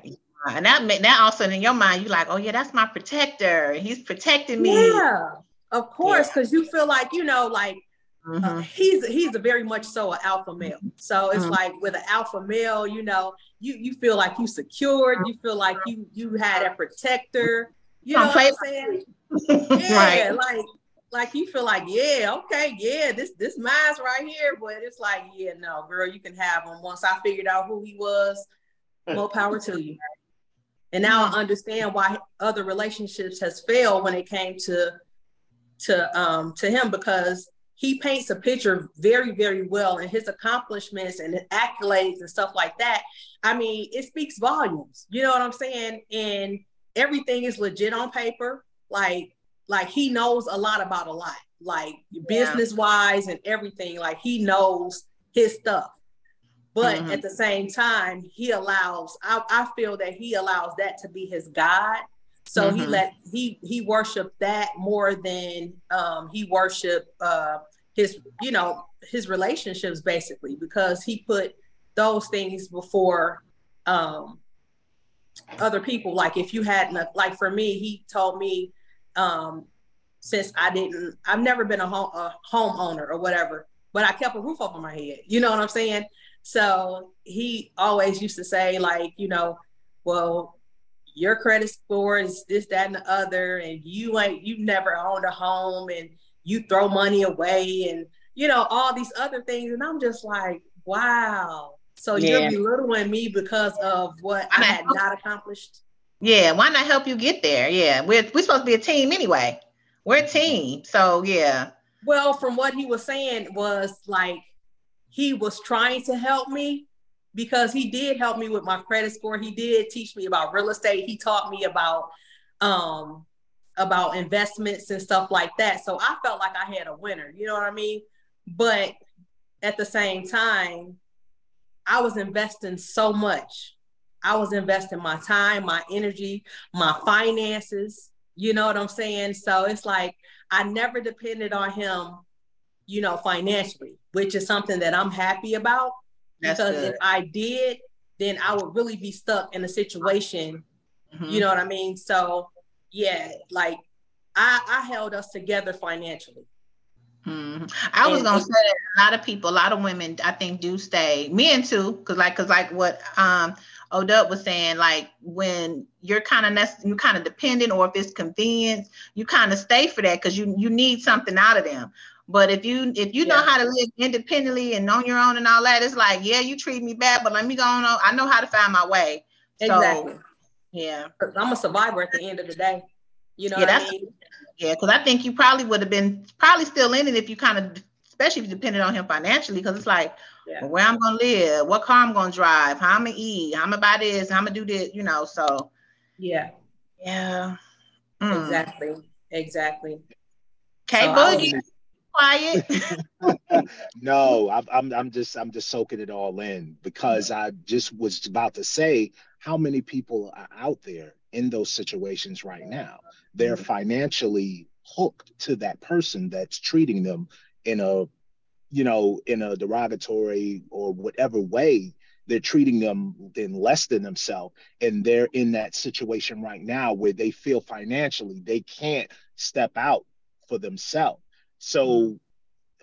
And that that also in your mind, you're like, oh yeah, that's my protector. He's protecting me. Yeah, of course, because yeah. you feel like you know, like uh, mm-hmm. uh, he's he's a very much so an alpha male. So it's mm-hmm. like with an alpha male, you know, you you feel like you secured. You feel like you you had a protector. You know what I'm saying? yeah, right. like like you feel like, yeah, okay, yeah, this this mine's right here, but it's like, yeah, no, girl, you can have him. Once I figured out who he was, more power to you. And now I understand why other relationships has failed when it came to to um to him because he paints a picture very very well and his accomplishments and accolades and stuff like that. I mean it speaks volumes. You know what i'm saying? And everything is legit on paper. Like like he knows a lot about a lot like yeah. business wise and everything. Like he knows his stuff but mm-hmm. at the same time he allows I, I feel that he allows that to be his god so mm-hmm. he let he he worshiped that more than um he worshiped uh his you know his relationships basically because he put those things before um other people like if you hadn't like for me he told me um since i didn't i've never been a home a homeowner or whatever but i kept a roof over my head you know what i'm saying so he always used to say like you know well your credit score is this that and the other and you ain't you never owned a home and you throw money away and you know all these other things and i'm just like wow so yeah. you're belittling me because of what I, I had not accomplished. Yeah, why not help you get there? Yeah, we're we're supposed to be a team anyway. We're a team, so yeah. Well, from what he was saying was like he was trying to help me because he did help me with my credit score. He did teach me about real estate. He taught me about um about investments and stuff like that. So I felt like I had a winner, you know what I mean? But at the same time, I was investing so much. I was investing my time, my energy, my finances. You know what I'm saying? So it's like I never depended on him, you know, financially, which is something that I'm happy about. That's because good. if I did, then I would really be stuck in a situation. Mm-hmm. You know what I mean? So yeah, like I, I held us together financially. Mm-hmm. I was gonna say that a lot of people, a lot of women, I think, do stay. Men too, because like, because like what um Odette was saying, like when you're kind of nec- you kind of dependent, or if it's convenience, you kind of stay for that because you you need something out of them. But if you if you yeah. know how to live independently and on your own and all that, it's like, yeah, you treat me bad, but let me go on. I know how to find my way. Exactly. So, yeah. I'm a survivor at the end of the day. You know yeah, that's, I mean? Yeah, because I think you probably would have been probably still in it if you kind of, especially if you depended on him financially, because it's like, yeah. well, where I'm gonna live, what car I'm gonna drive, how I'm gonna eat, how I'm gonna buy this, how I'm gonna do this, you know. So yeah, yeah, mm. exactly, exactly. Okay, so Boogie. Quiet. no, I'm, I'm I'm just I'm just soaking it all in because I just was about to say how many people are out there in those situations right now. They're mm-hmm. financially hooked to that person that's treating them in a you know in a derogatory or whatever way. They're treating them then less than themselves and they're in that situation right now where they feel financially they can't step out for themselves so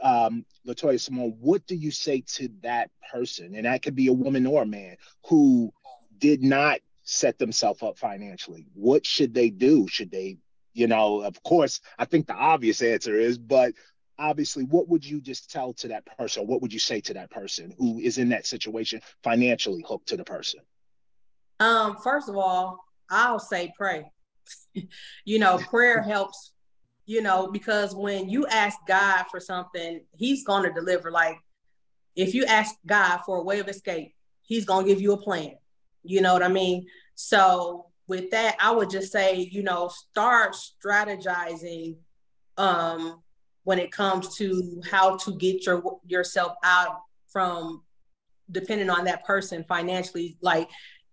mm-hmm. um LaToya Samone what do you say to that person and that could be a woman or a man who did not set themselves up financially? What should they do? Should they, you know, of course, I think the obvious answer is, but obviously, what would you just tell to that person? What would you say to that person who is in that situation financially hooked to the person? Um, first of all, I'll say pray. you know, prayer helps, you know, because when you ask God for something, He's going to deliver. Like, if you ask God for a way of escape, He's going to give you a plan. You know what I mean? So with that, I would just say, you know, start strategizing um, when it comes to how to get your yourself out from depending on that person financially. Like,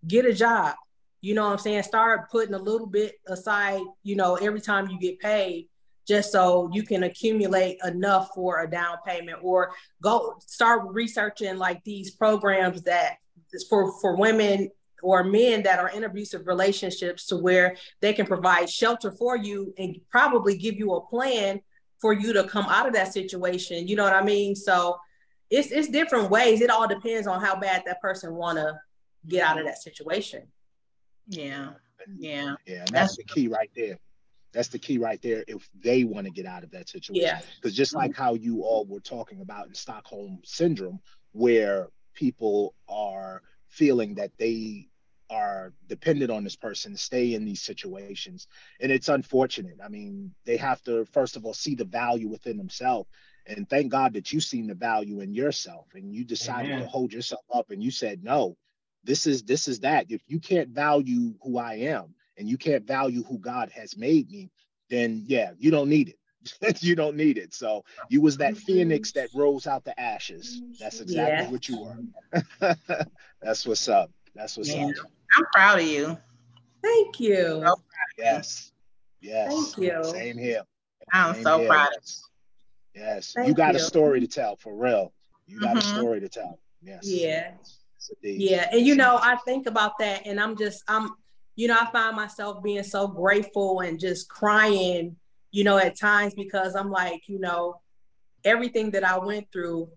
get a job. You know what I'm saying? Start putting a little bit aside, you know, every time you get paid, just so you can accumulate enough for a down payment or go start researching like these programs that for for women or men that are in abusive relationships to where they can provide shelter for you and probably give you a plan for you to come out of that situation. You know what I mean? So it's it's different ways. It all depends on how bad that person want to get out of that situation. Yeah. Yeah. Yeah. And that's, that's the key right there. That's the key right there. If they want to get out of that situation. Yeah. Because just like mm-hmm. how you all were talking about in Stockholm syndrome, where people are feeling that they are dependent on this person to stay in these situations. And it's unfortunate. I mean, they have to, first of all, see the value within themselves. And thank God that you've seen the value in yourself and you decided Amen. to hold yourself up and you said, no, this is this is that. If you can't value who I am and you can't value who God has made me, then yeah, you don't need it. you don't need it. So you was that phoenix that rose out the ashes. That's exactly yeah. what you were. That's what's up. That's what's yeah. up. I'm proud of you. Thank you. So yes. Yes. Thank you. Same here. I'm Same so here. proud of you. Yes, Thank you got you. a story to tell for real. You got mm-hmm. a story to tell. Yes. Yeah. Yeah, and you know, I think about that, and I'm just, I'm, you know, I find myself being so grateful and just crying, you know, at times because I'm like, you know, everything that I went through,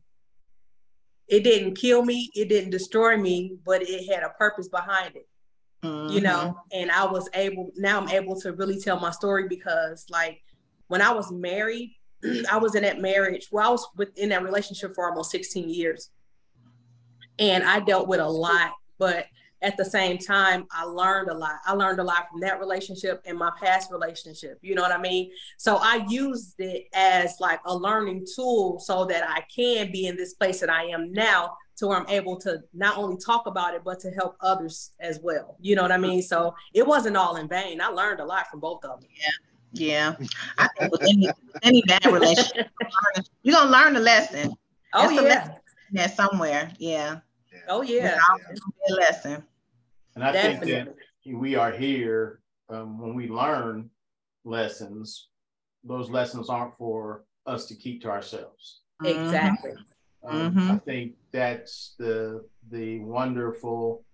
it didn't kill me, it didn't destroy me, but it had a purpose behind it. Mm-hmm. You know, mm-hmm. and I was able now I'm able to really tell my story because like when I was married, I was in that marriage. Well, I was within that relationship for almost 16 years. And I dealt with a lot, but at the same time, I learned a lot. I learned a lot from that relationship and my past relationship. You know what I mean? So I used it as like a learning tool so that I can be in this place that I am now to where I'm able to not only talk about it, but to help others as well. You know what I mean? So it wasn't all in vain. I learned a lot from both of them. Yeah. Yeah, I think with any, any bad relationship, you're gonna learn the lesson. Oh That's yeah, yeah, somewhere. Yeah. Oh yeah, a lesson. And I Definitely. think that we are here um, when we learn lessons. Those lessons aren't for us to keep to ourselves. Exactly. Um, mm-hmm. I think that's the the wonderful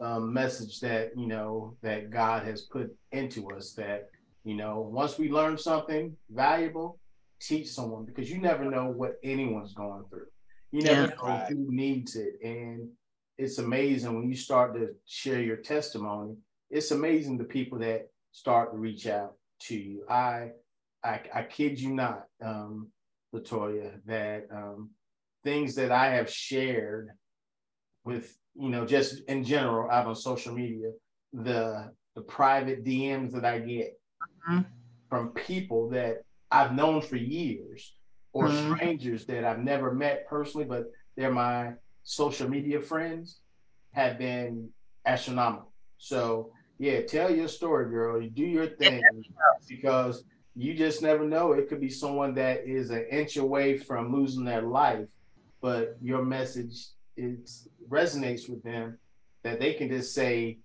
um, message that you know that God has put into us that you know, once we learn something valuable, teach someone because you never know what anyone's going through. You never know who needs it. And it's amazing when you start to share your testimony, it's amazing the people that start to reach out to you. I I, I kid you not, um, LaToya, that um, things that I have shared with, you know, just in general out on social media, the the private DMs that I get mm-hmm. from people that I've known for years or mm-hmm. strangers that I've never met personally, but they're my social media friends have been astronomical. So yeah, tell your story, girl. You do your thing because you just never know. It could be someone that is an inch away from losing their life, but your message is resonates with them that they can just say,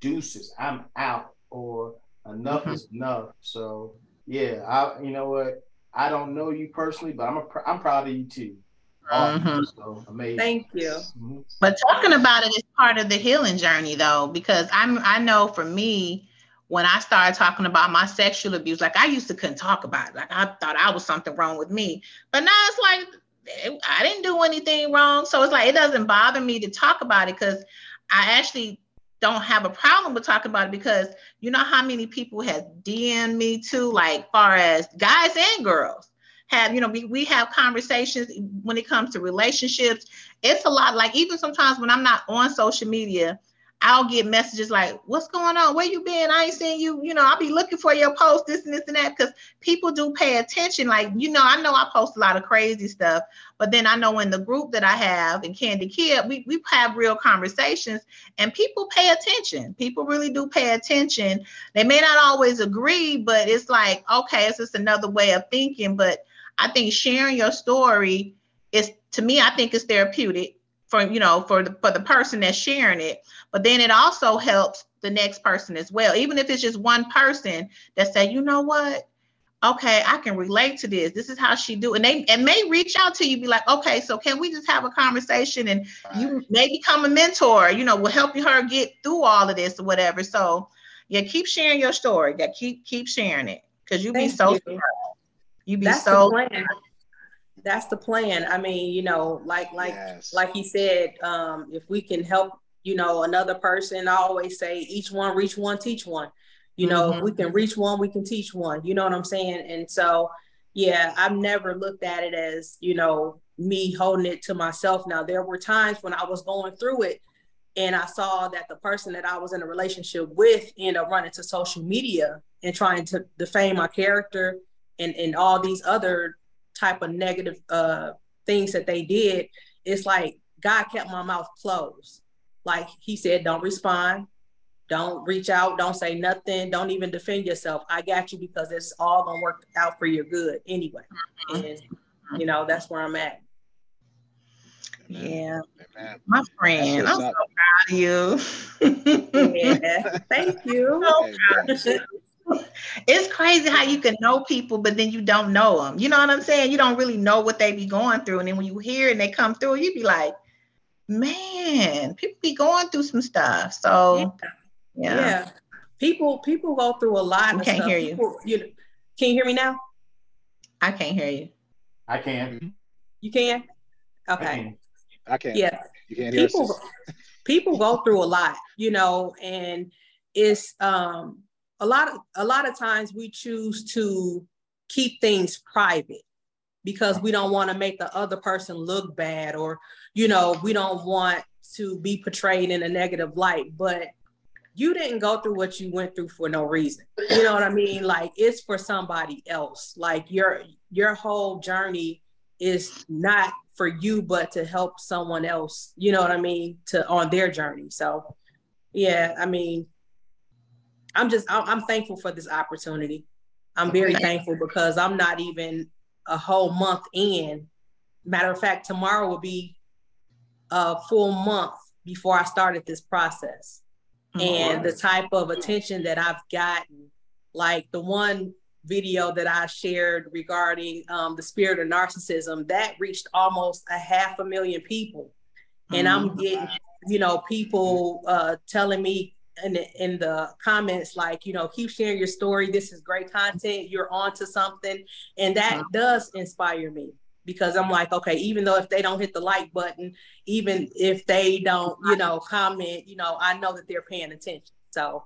deuces, I'm out, or Enough mm-hmm. is enough. So yeah, I you know what? I don't know you personally, but I'm a, I'm proud of you too. Mm-hmm. So amazing. Thank you. Mm-hmm. But talking about it is part of the healing journey though, because I'm I know for me, when I started talking about my sexual abuse, like I used to couldn't talk about it. Like I thought I was something wrong with me. But now it's like I didn't do anything wrong. So it's like it doesn't bother me to talk about it because I actually don't have a problem with talking about it because you know how many people have DM me too, like far as guys and girls have, you know, we, we have conversations when it comes to relationships. It's a lot like even sometimes when I'm not on social media, I'll get messages like, "What's going on? Where you been? I ain't seen you. You know, I'll be looking for your post, this and this and that." Because people do pay attention. Like, you know, I know I post a lot of crazy stuff, but then I know in the group that I have in Candy Kid, we we have real conversations, and people pay attention. People really do pay attention. They may not always agree, but it's like, okay, it's just another way of thinking. But I think sharing your story is, to me, I think it's therapeutic for you know for the for the person that's sharing it. But then it also helps the next person as well. Even if it's just one person that say you know what? Okay i can relate to this. This is how she do and they and may reach out to you be like okay so can we just have a conversation and right. you may become a mentor you know will help her get through all of this or whatever. So yeah keep sharing your story. Yeah keep keep sharing it because you be so you. you be That's so that's the plan. I mean, you know, like like yes. like he said, um, if we can help, you know, another person, I always say each one reach one, teach one. You know, mm-hmm. if we can reach one, we can teach one. You know what I'm saying? And so, yeah, I've never looked at it as, you know, me holding it to myself. Now, there were times when I was going through it and I saw that the person that I was in a relationship with ended up running to social media and trying to defame my character and, and all these other type of negative uh, things that they did, it's like God kept my mouth closed. Like He said, don't respond, don't reach out, don't say nothing, don't even defend yourself. I got you because it's all gonna work out for your good anyway. Mm-hmm. And you know, that's where I'm at. Yeah, Amen. my friend, I'm so proud of you. yeah, thank you. So it's crazy how you can know people, but then you don't know them. You know what I'm saying? You don't really know what they be going through. And then when you hear and they come through, you be like, man, people be going through some stuff. So yeah. yeah. yeah. People people go through a lot. I can't stuff. hear people, you. Can you hear me now? I can't hear you. I can. You can? Okay. I can. Yeah. You can't people, people go through a lot, you know, and it's um a lot of a lot of times we choose to keep things private because we don't want to make the other person look bad or you know we don't want to be portrayed in a negative light but you didn't go through what you went through for no reason. You know what i mean? Like it's for somebody else. Like your your whole journey is not for you but to help someone else you know what i mean to on their journey. So yeah i mean i'm just i'm thankful for this opportunity. I'm very thankful because i'm not even a whole month in. Matter of fact tomorrow will be a full month before i started this process. Oh, and the type of attention that i've gotten like the one video that I shared regarding um, the spirit of narcissism that reached almost a half a million people, and mm-hmm. I'm getting you know people uh, telling me in the, in the comments like you know keep sharing your story. This is great content. You're on to something, and that mm-hmm. does inspire me because I'm like, okay, even though if they don't hit the like button, even if they don't, you know, comment, you know, I know that they're paying attention. So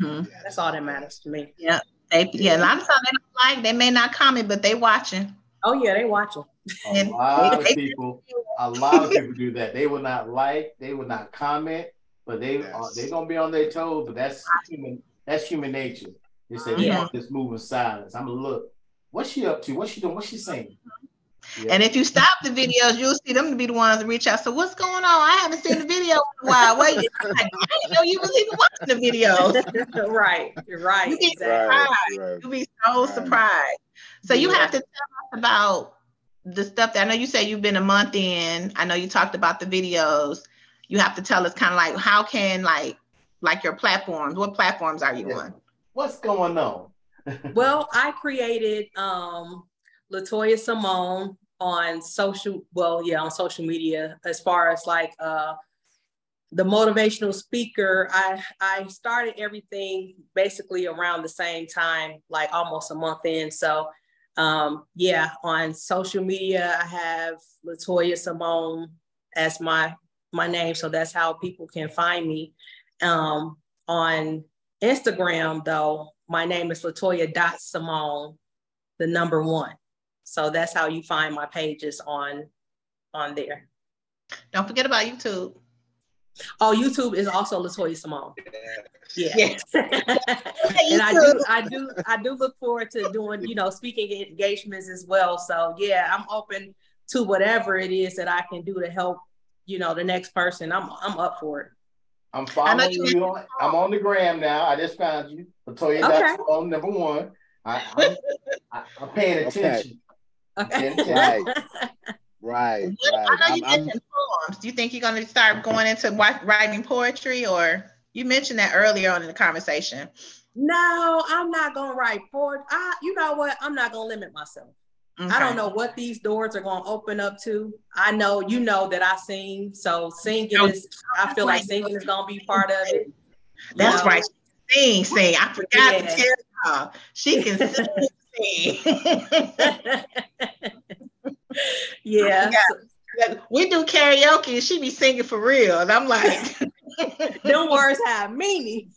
mm-hmm. that's all that matters to me. Yeah. They, yeah, a lot of times they don't like. They may not comment, but they watching. Oh yeah, they watching. A lot of people, a lot of people do that. They will not like, they will not comment, but they uh, yes. are they gonna be on their toes. But that's human. That's human nature. They say they yeah. want this move in silence. I'm gonna look. What's she up to? What's she doing? What's she saying? Yeah. And if you stop the videos, you'll see them to be the ones to reach out. So what's going on? I haven't seen the video in a while. Wait, I didn't know you was even watching the video. right, right. You be exactly. surprised. Right. You be so right. surprised. So yeah. you have to tell us about the stuff that I know you say you've been a month in. I know you talked about the videos. You have to tell us kind of like how can like like your platforms. What platforms are you yeah. on? What's going on? well, I created um LaToya Samone on social, well, yeah, on social media, as far as like uh, the motivational speaker, I I started everything basically around the same time, like almost a month in. So um, yeah, on social media, I have LaToya Samone as my my name, so that's how people can find me. Um, on Instagram, though, my name is LaToya Dot Samone, the number one. So that's how you find my pages on on there. Don't forget about YouTube. Oh, YouTube is also LaToya Samone. Yeah. Yes. and I do, I do, I do look forward to doing, you know, speaking engagements as well. So yeah, I'm open to whatever it is that I can do to help, you know, the next person. I'm I'm up for it. I'm following you. On, I'm on the gram now. I just found you. LaToya okay. on number one. I, I'm, I'm paying attention. Okay. right. Right. right. I know you I'm, mentioned I'm, poems. Do you think you're going to start going into writing poetry, or you mentioned that earlier on in the conversation? No, I'm not going to write poetry. I, you know what? I'm not going to limit myself. Okay. I don't know what these doors are going to open up to. I know you know that I sing, so singing is. I feel like singing is going to be part of it. That's know? right. Sing, sing. I forgot yeah. to tell her she can sing yeah. We do karaoke and she be singing for real. And I'm like, them words have meaning.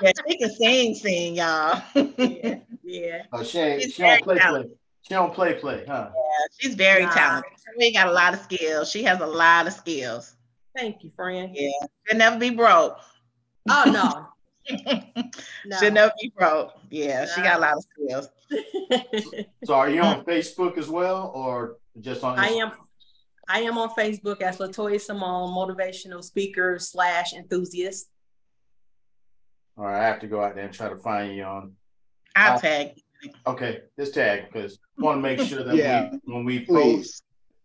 Yeah, she can sing, sing, y'all. yeah. yeah. Oh, she, she don't play, play. She don't play, play, huh? Yeah, she's very nah. talented. She got a lot of skills. She has a lot of skills. Thank you, friend. Yeah. She'll never be broke. Oh no. no. She'll never be broke. Yeah, no. she got a lot of skills. so are you on Facebook as well or just on Instagram? I am I am on Facebook as LaToya Samone, motivational speaker slash enthusiast. All right, I have to go out there and try to find you on. I'll uh, tag. Okay, this tag because I want to make sure that yeah, we when we post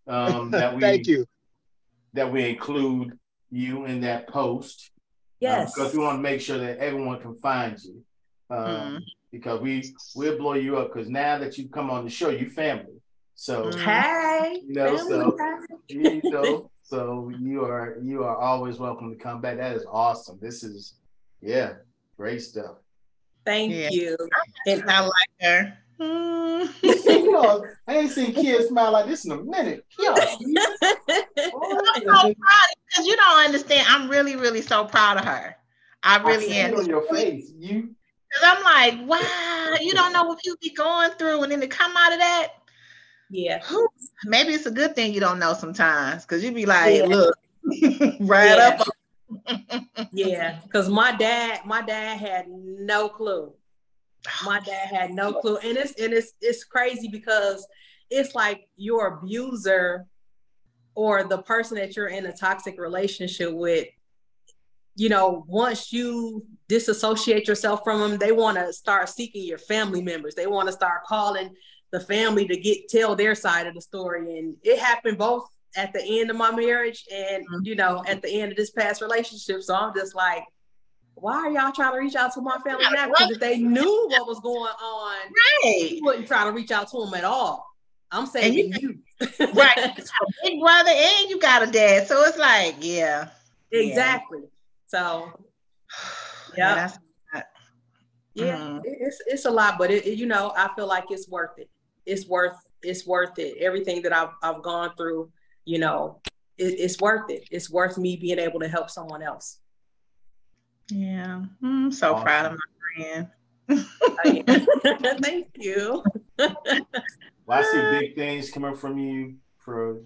um, that we thank you that we include you in that post Yes. Because um, we want to make sure that everyone can find you. um, mm. because we we'll blow you up because now that you come on the show, you family. So mm-hmm. hey, you know, so you know, so you are you are always welcome to come back. That is awesome. This is yeah, great stuff. Thank yeah. you. And I like her. Hmm. you know, I ain't seen kids smile like this in a minute. Yo, oh, I'm so proud because you don't understand. I'm really, really so proud of her. I really I am. on your face, you. Because I'm like, wow, you don't know what you be going through, and then to come out of that. Yeah. Maybe it's a good thing you don't know sometimes, because you be like, yeah. look, right yeah. up. Yeah, because my dad, my dad had no clue. My dad had no clue, and it's and it's it's crazy because it's like your abuser or the person that you're in a toxic relationship with. You know, once you disassociate yourself from them, they want to start seeking your family members. They want to start calling the family to get tell their side of the story, and it happened both at the end of my marriage and mm-hmm. you know at the end of this past relationship. So I'm just like, why are y'all trying to reach out to my family now? Because if they knew what was going on, right, you wouldn't try to reach out to them at all. I'm saying you, you. right, big brother and you got a dad, so it's like, yeah, exactly. Yeah. So, yeah, yeah, mm. it's it's a lot, but it, it, you know, I feel like it's worth it. It's worth it's worth it. Everything that I've I've gone through, you know, it, it's worth it. It's worth me being able to help someone else. Yeah, mm, I'm so awesome. proud of my friend. Thank you. well, I see big things coming from you for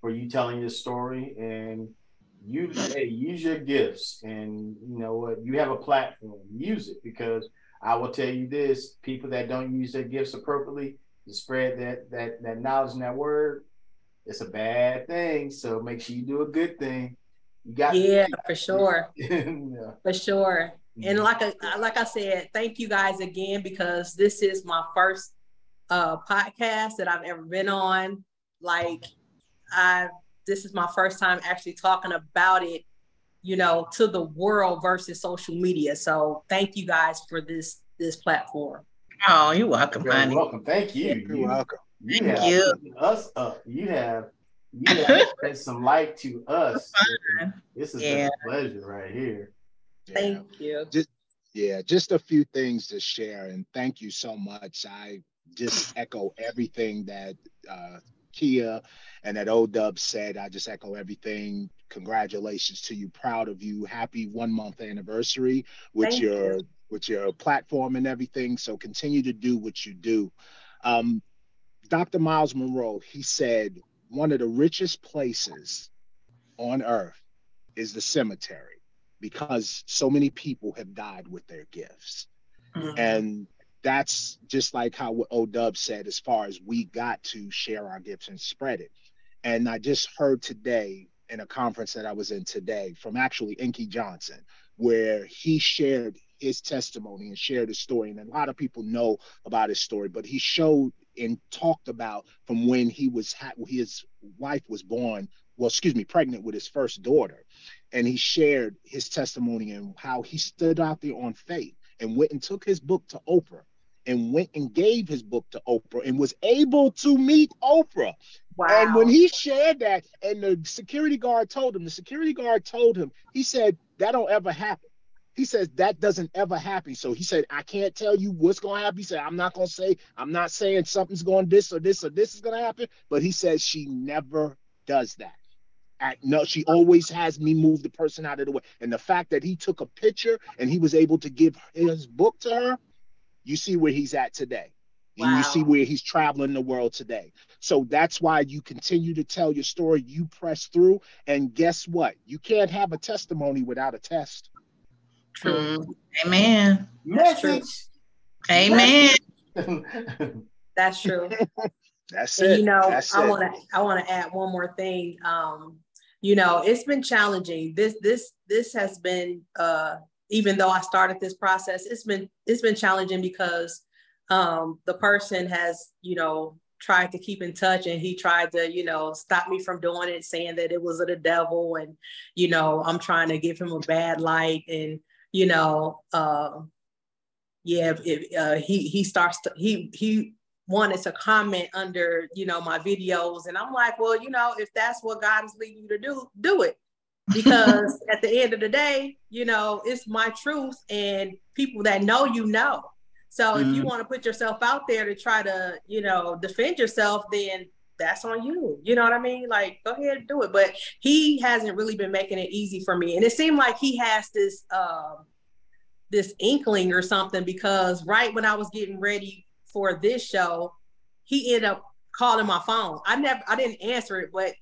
for you telling your story and you hey, use your gifts and you know what you have a platform use it because i will tell you this people that don't use their gifts appropriately to spread that that that knowledge and that word it's a bad thing so make sure you do a good thing you got yeah, for sure. yeah. For sure. And mm-hmm. like I, like I said, thank you guys again because this is my first uh, podcast that I've ever been on. Like I this is my first time actually talking about it, you know, to the world versus social media. So thank you guys for this this platform. Oh, you're welcome, you're honey. welcome. Thank you. You're welcome. You Thank you. Us up. You have you have some light to us. This is yeah. a pleasure right here. Yeah. Thank you. Just, yeah, just a few things to share, and thank you so much. I just echo everything that uh, Kia and that O Dub said. I just echo everything. Congratulations to you. Proud of you. Happy one month anniversary with thank your you. with your platform and everything. So continue to do what you do. Um, Dr. Myles Munroe, he said one of the richest places on earth is the cemetery because so many people have died with their gifts. Mm-hmm. And that's just like how what Odub said, as far as we got to share our gifts and spread it. And I just heard today in a conference that I was in today from actually Inky Johnson, where he shared his testimony and shared his story. And a lot of people know about his story, but he showed and talked about from when he was ha- his wife was born well excuse me pregnant with his first daughter. And he shared his testimony and how he stood out there on faith and went and took his book to oprah and went and gave his book to oprah and was able to meet oprah. Wow. and when he shared that and the security guard told him the security guard told him he said that don't ever happen he says that doesn't ever happen. So he said, I can't tell you what's going to happen. He said, I'm not going to say, I'm not saying something's going this or this or this is going to happen. But he says she never does that. At, no, she always has me move the person out of the way. And the fact that he took a picture and he was able to give his book to her, you see where he's at today. Wow. And you see where he's traveling the world today. So that's why you continue to tell your story. You press through. And guess what? You can't have a testimony without a test. True. Mm, amen. That's true. Amen. That's true. That's and, it. You know, That's I want to I want to add one more thing. Um, you know, it's been challenging. This this this has been uh even though I started this process, it's been it's been challenging because um the person has, you know, tried to keep in touch and he tried to you know stop me from doing it saying that it was of the devil and you know i'm trying to give him a bad light and you know, uh, yeah, if, uh, he he starts to he he wanted to comment under you know my videos, and I'm like, well, you know, if that's what God is leading you to do, do it. Because at the end of the day, you know, it's my truth, and people that know you know. So mm-hmm. if you mm-hmm. want to put yourself out there to try to, you know, defend yourself, then that's on you. You know what I mean? Like, go ahead and do it. But he hasn't really been making it easy for me. And it seemed like he has this um this inkling or something because right when I was getting ready for this show, he ended up calling my phone. I never I didn't answer it, but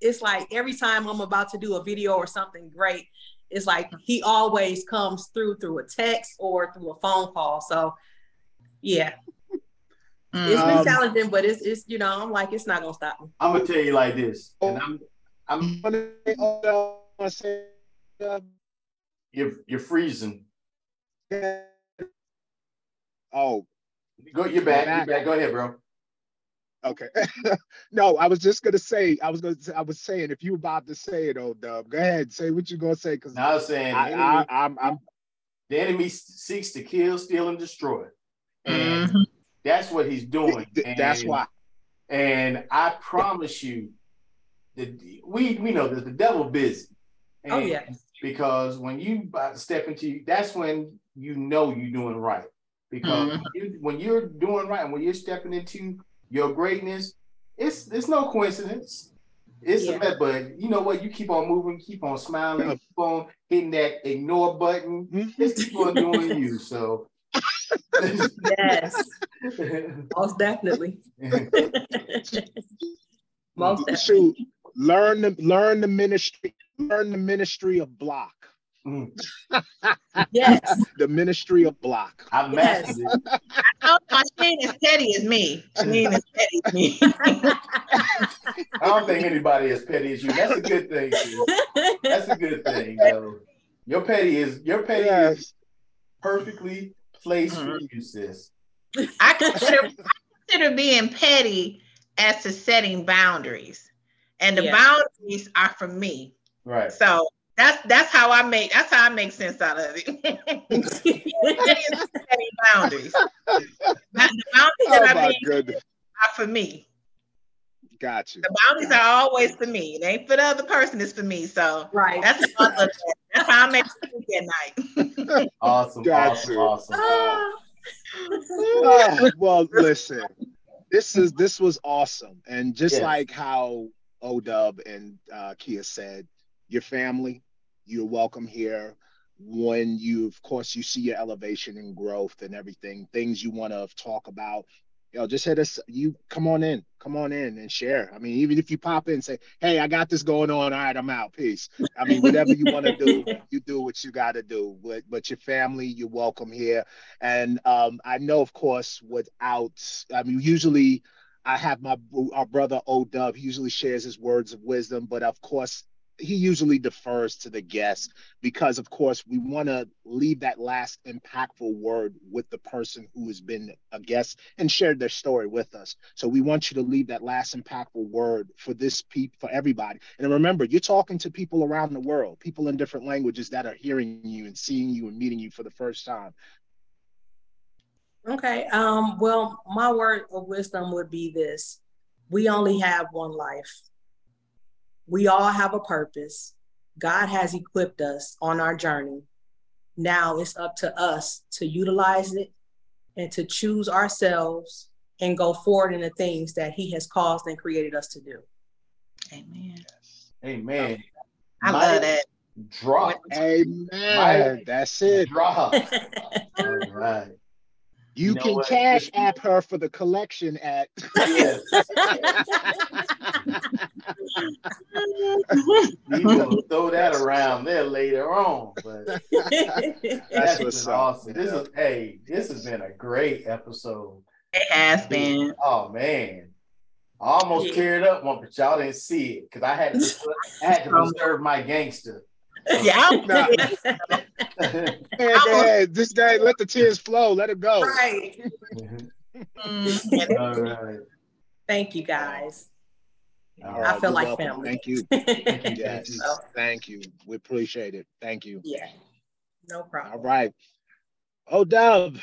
it's like every time I'm about to do a video or something great, it's like he always comes through through a text or through a phone call. So yeah, it's been um, challenging, but it's it's you know I'm like it's not gonna stop me. I'm gonna tell you like this, and I'm I'm gonna say you're you're freezing. Oh, go you're back. You're back. Go ahead, bro. Okay. no, I was just gonna say. I was gonna. Say, I was saying if you were about to say it, old dub, go ahead. Say what you're gonna say. Because I was saying I, enemy, I, I'm, I'm. The enemy seeks to kill, steal, and destroy. And mm-hmm. That's what he's doing. And, that's why. And I promise you, that we we know that the devil busy. Oh, and oh yeah. Because when you about to step into, that's when you know you're doing right. Because mm-hmm. you, when you're doing right and when you're stepping into your greatness, it's it's no coincidence. It's yeah. a but you know what? You keep on moving, keep on smiling, keep on hitting that ignore button. Mm-hmm. It's keep on doing you. So yes, most definitely. most definitely. Shoot, learn the learn the ministry. Learn the ministry of block. Mm. yes. The ministry of block. I mastered yes. it. I know she ain't as petty as me. She ain't as petty as me. I don't think anybody is petty as you. That's a good thing. Too. That's a good thing, though. Your petty is your petty yes. is perfectly place mm-hmm. for you, sis. I consider, I consider being petty as to setting boundaries, and the yeah. boundaries are for me. Right. So that's that's how I make that's how I make sense out of it. setting boundaries. the boundaries oh that I mean are for me. Got you. The boundaries are always for me. It ain't for the other person. It's for me. So right. That's that's how I make it at night. awesome. gotcha. awesome. Awesome. Ah. uh, well, listen. This is this was awesome, and just yes. like how Odub and uh, Kia said, your family, you're welcome here. When you, of course, you see your elevation and growth and everything, things you want to talk about, yo, just hit us. You come on in, come on in and share. I mean, even if you pop in and say, hey, I got this going on. All right, I'm out. Peace. I mean, whatever you want to do, you do what you got to do. But but your family, you're welcome here. And um, I know, of course, without, I mean, usually I have my our brother O Dub. He usually shares his words of wisdom, but of course, he usually defers to the guest because of course we want to leave that last impactful word with the person who has been a guest and shared their story with us. So we want you to leave that last impactful word for this people for everybody. And remember you're talking to people around the world people in different languages that are hearing you and seeing you and meeting you for the first time. Okay um well my word of wisdom would be this. We only have one life we all have a purpose. God has equipped us on our journey. Now it's up to us to utilize it and to choose ourselves and go forward in the things that He has caused and created us to do. Amen. Amen. I love that. Drop. Amen. That's it. Drop. All right. You, you know can what? cash app her for the collection at. Yes. we will throw that around there later on, but that's, that's what's awesome. This is hey, this has been a great episode. It has been. Oh man. I almost yeah. carried up one, but y'all didn't see it because I had to I had to preserve my gangster. Yeah. hey, this guy let the tears flow. Let it go. Right. mm-hmm. All right. Thank you guys. Right, I feel like welcome. family. Thank you. Thank you. Yes. Thank you. We appreciate it. Thank you. Yeah. No problem. All right. Oh, Dub,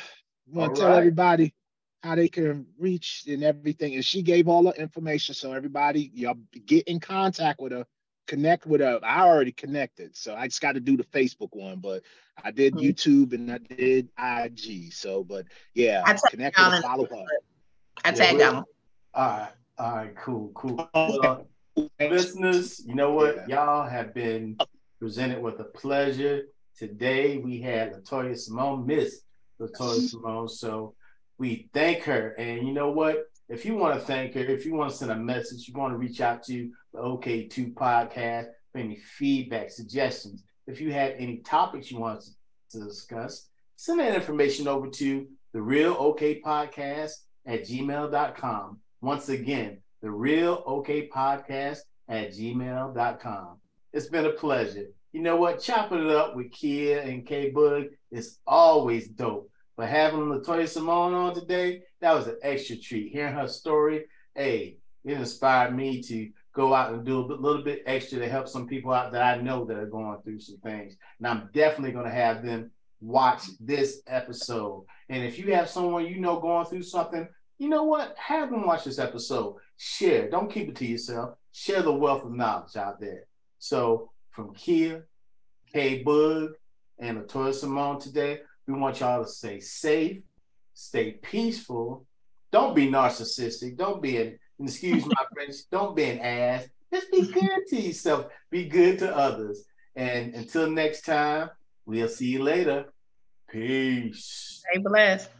You want to tell right. everybody how they can reach and everything. And she gave all the information. So everybody, y'all get in contact with her, connect with a. I already connected. So I just got to do the Facebook one, but I did mm-hmm. YouTube and I did IG. So, but yeah, I connect with her, follow her. I tag yeah, them. All right. All right, cool, cool. Well, listeners, you know what? Y'all have been presented with a pleasure. Today we had LaToya Samone, Miss LaToya Samone. So we thank her. And you know what? If you want to thank her, if you want to send a message, you want to reach out to the OK2 podcast for any feedback, suggestions. If you had any topics you want to discuss, send that information over to the Real OK Podcast at gmail.com. Once again, the Real OK Podcast at gmail.com. It's been a pleasure. You know what? Chopping it up with Kia and K Bug is always dope. But having LaToya Samone on today, that was an extra treat. Hearing her story, hey, it inspired me to go out and do a little bit extra to help some people out that I know that are going through some things. And I'm definitely going to have them watch this episode. And if you have someone you know going through something, you know what? Have them watch this episode. Share. Don't keep it to yourself. Share the wealth of knowledge out there. So from Kia, K Bug, and LaToya Samone today, we want y'all to stay safe, stay peaceful. Don't be narcissistic. Don't be an, excuse my French, don't be an ass. Just be good to yourself. Be good to others. And until next time, we'll see you later. Peace. Stay blessed.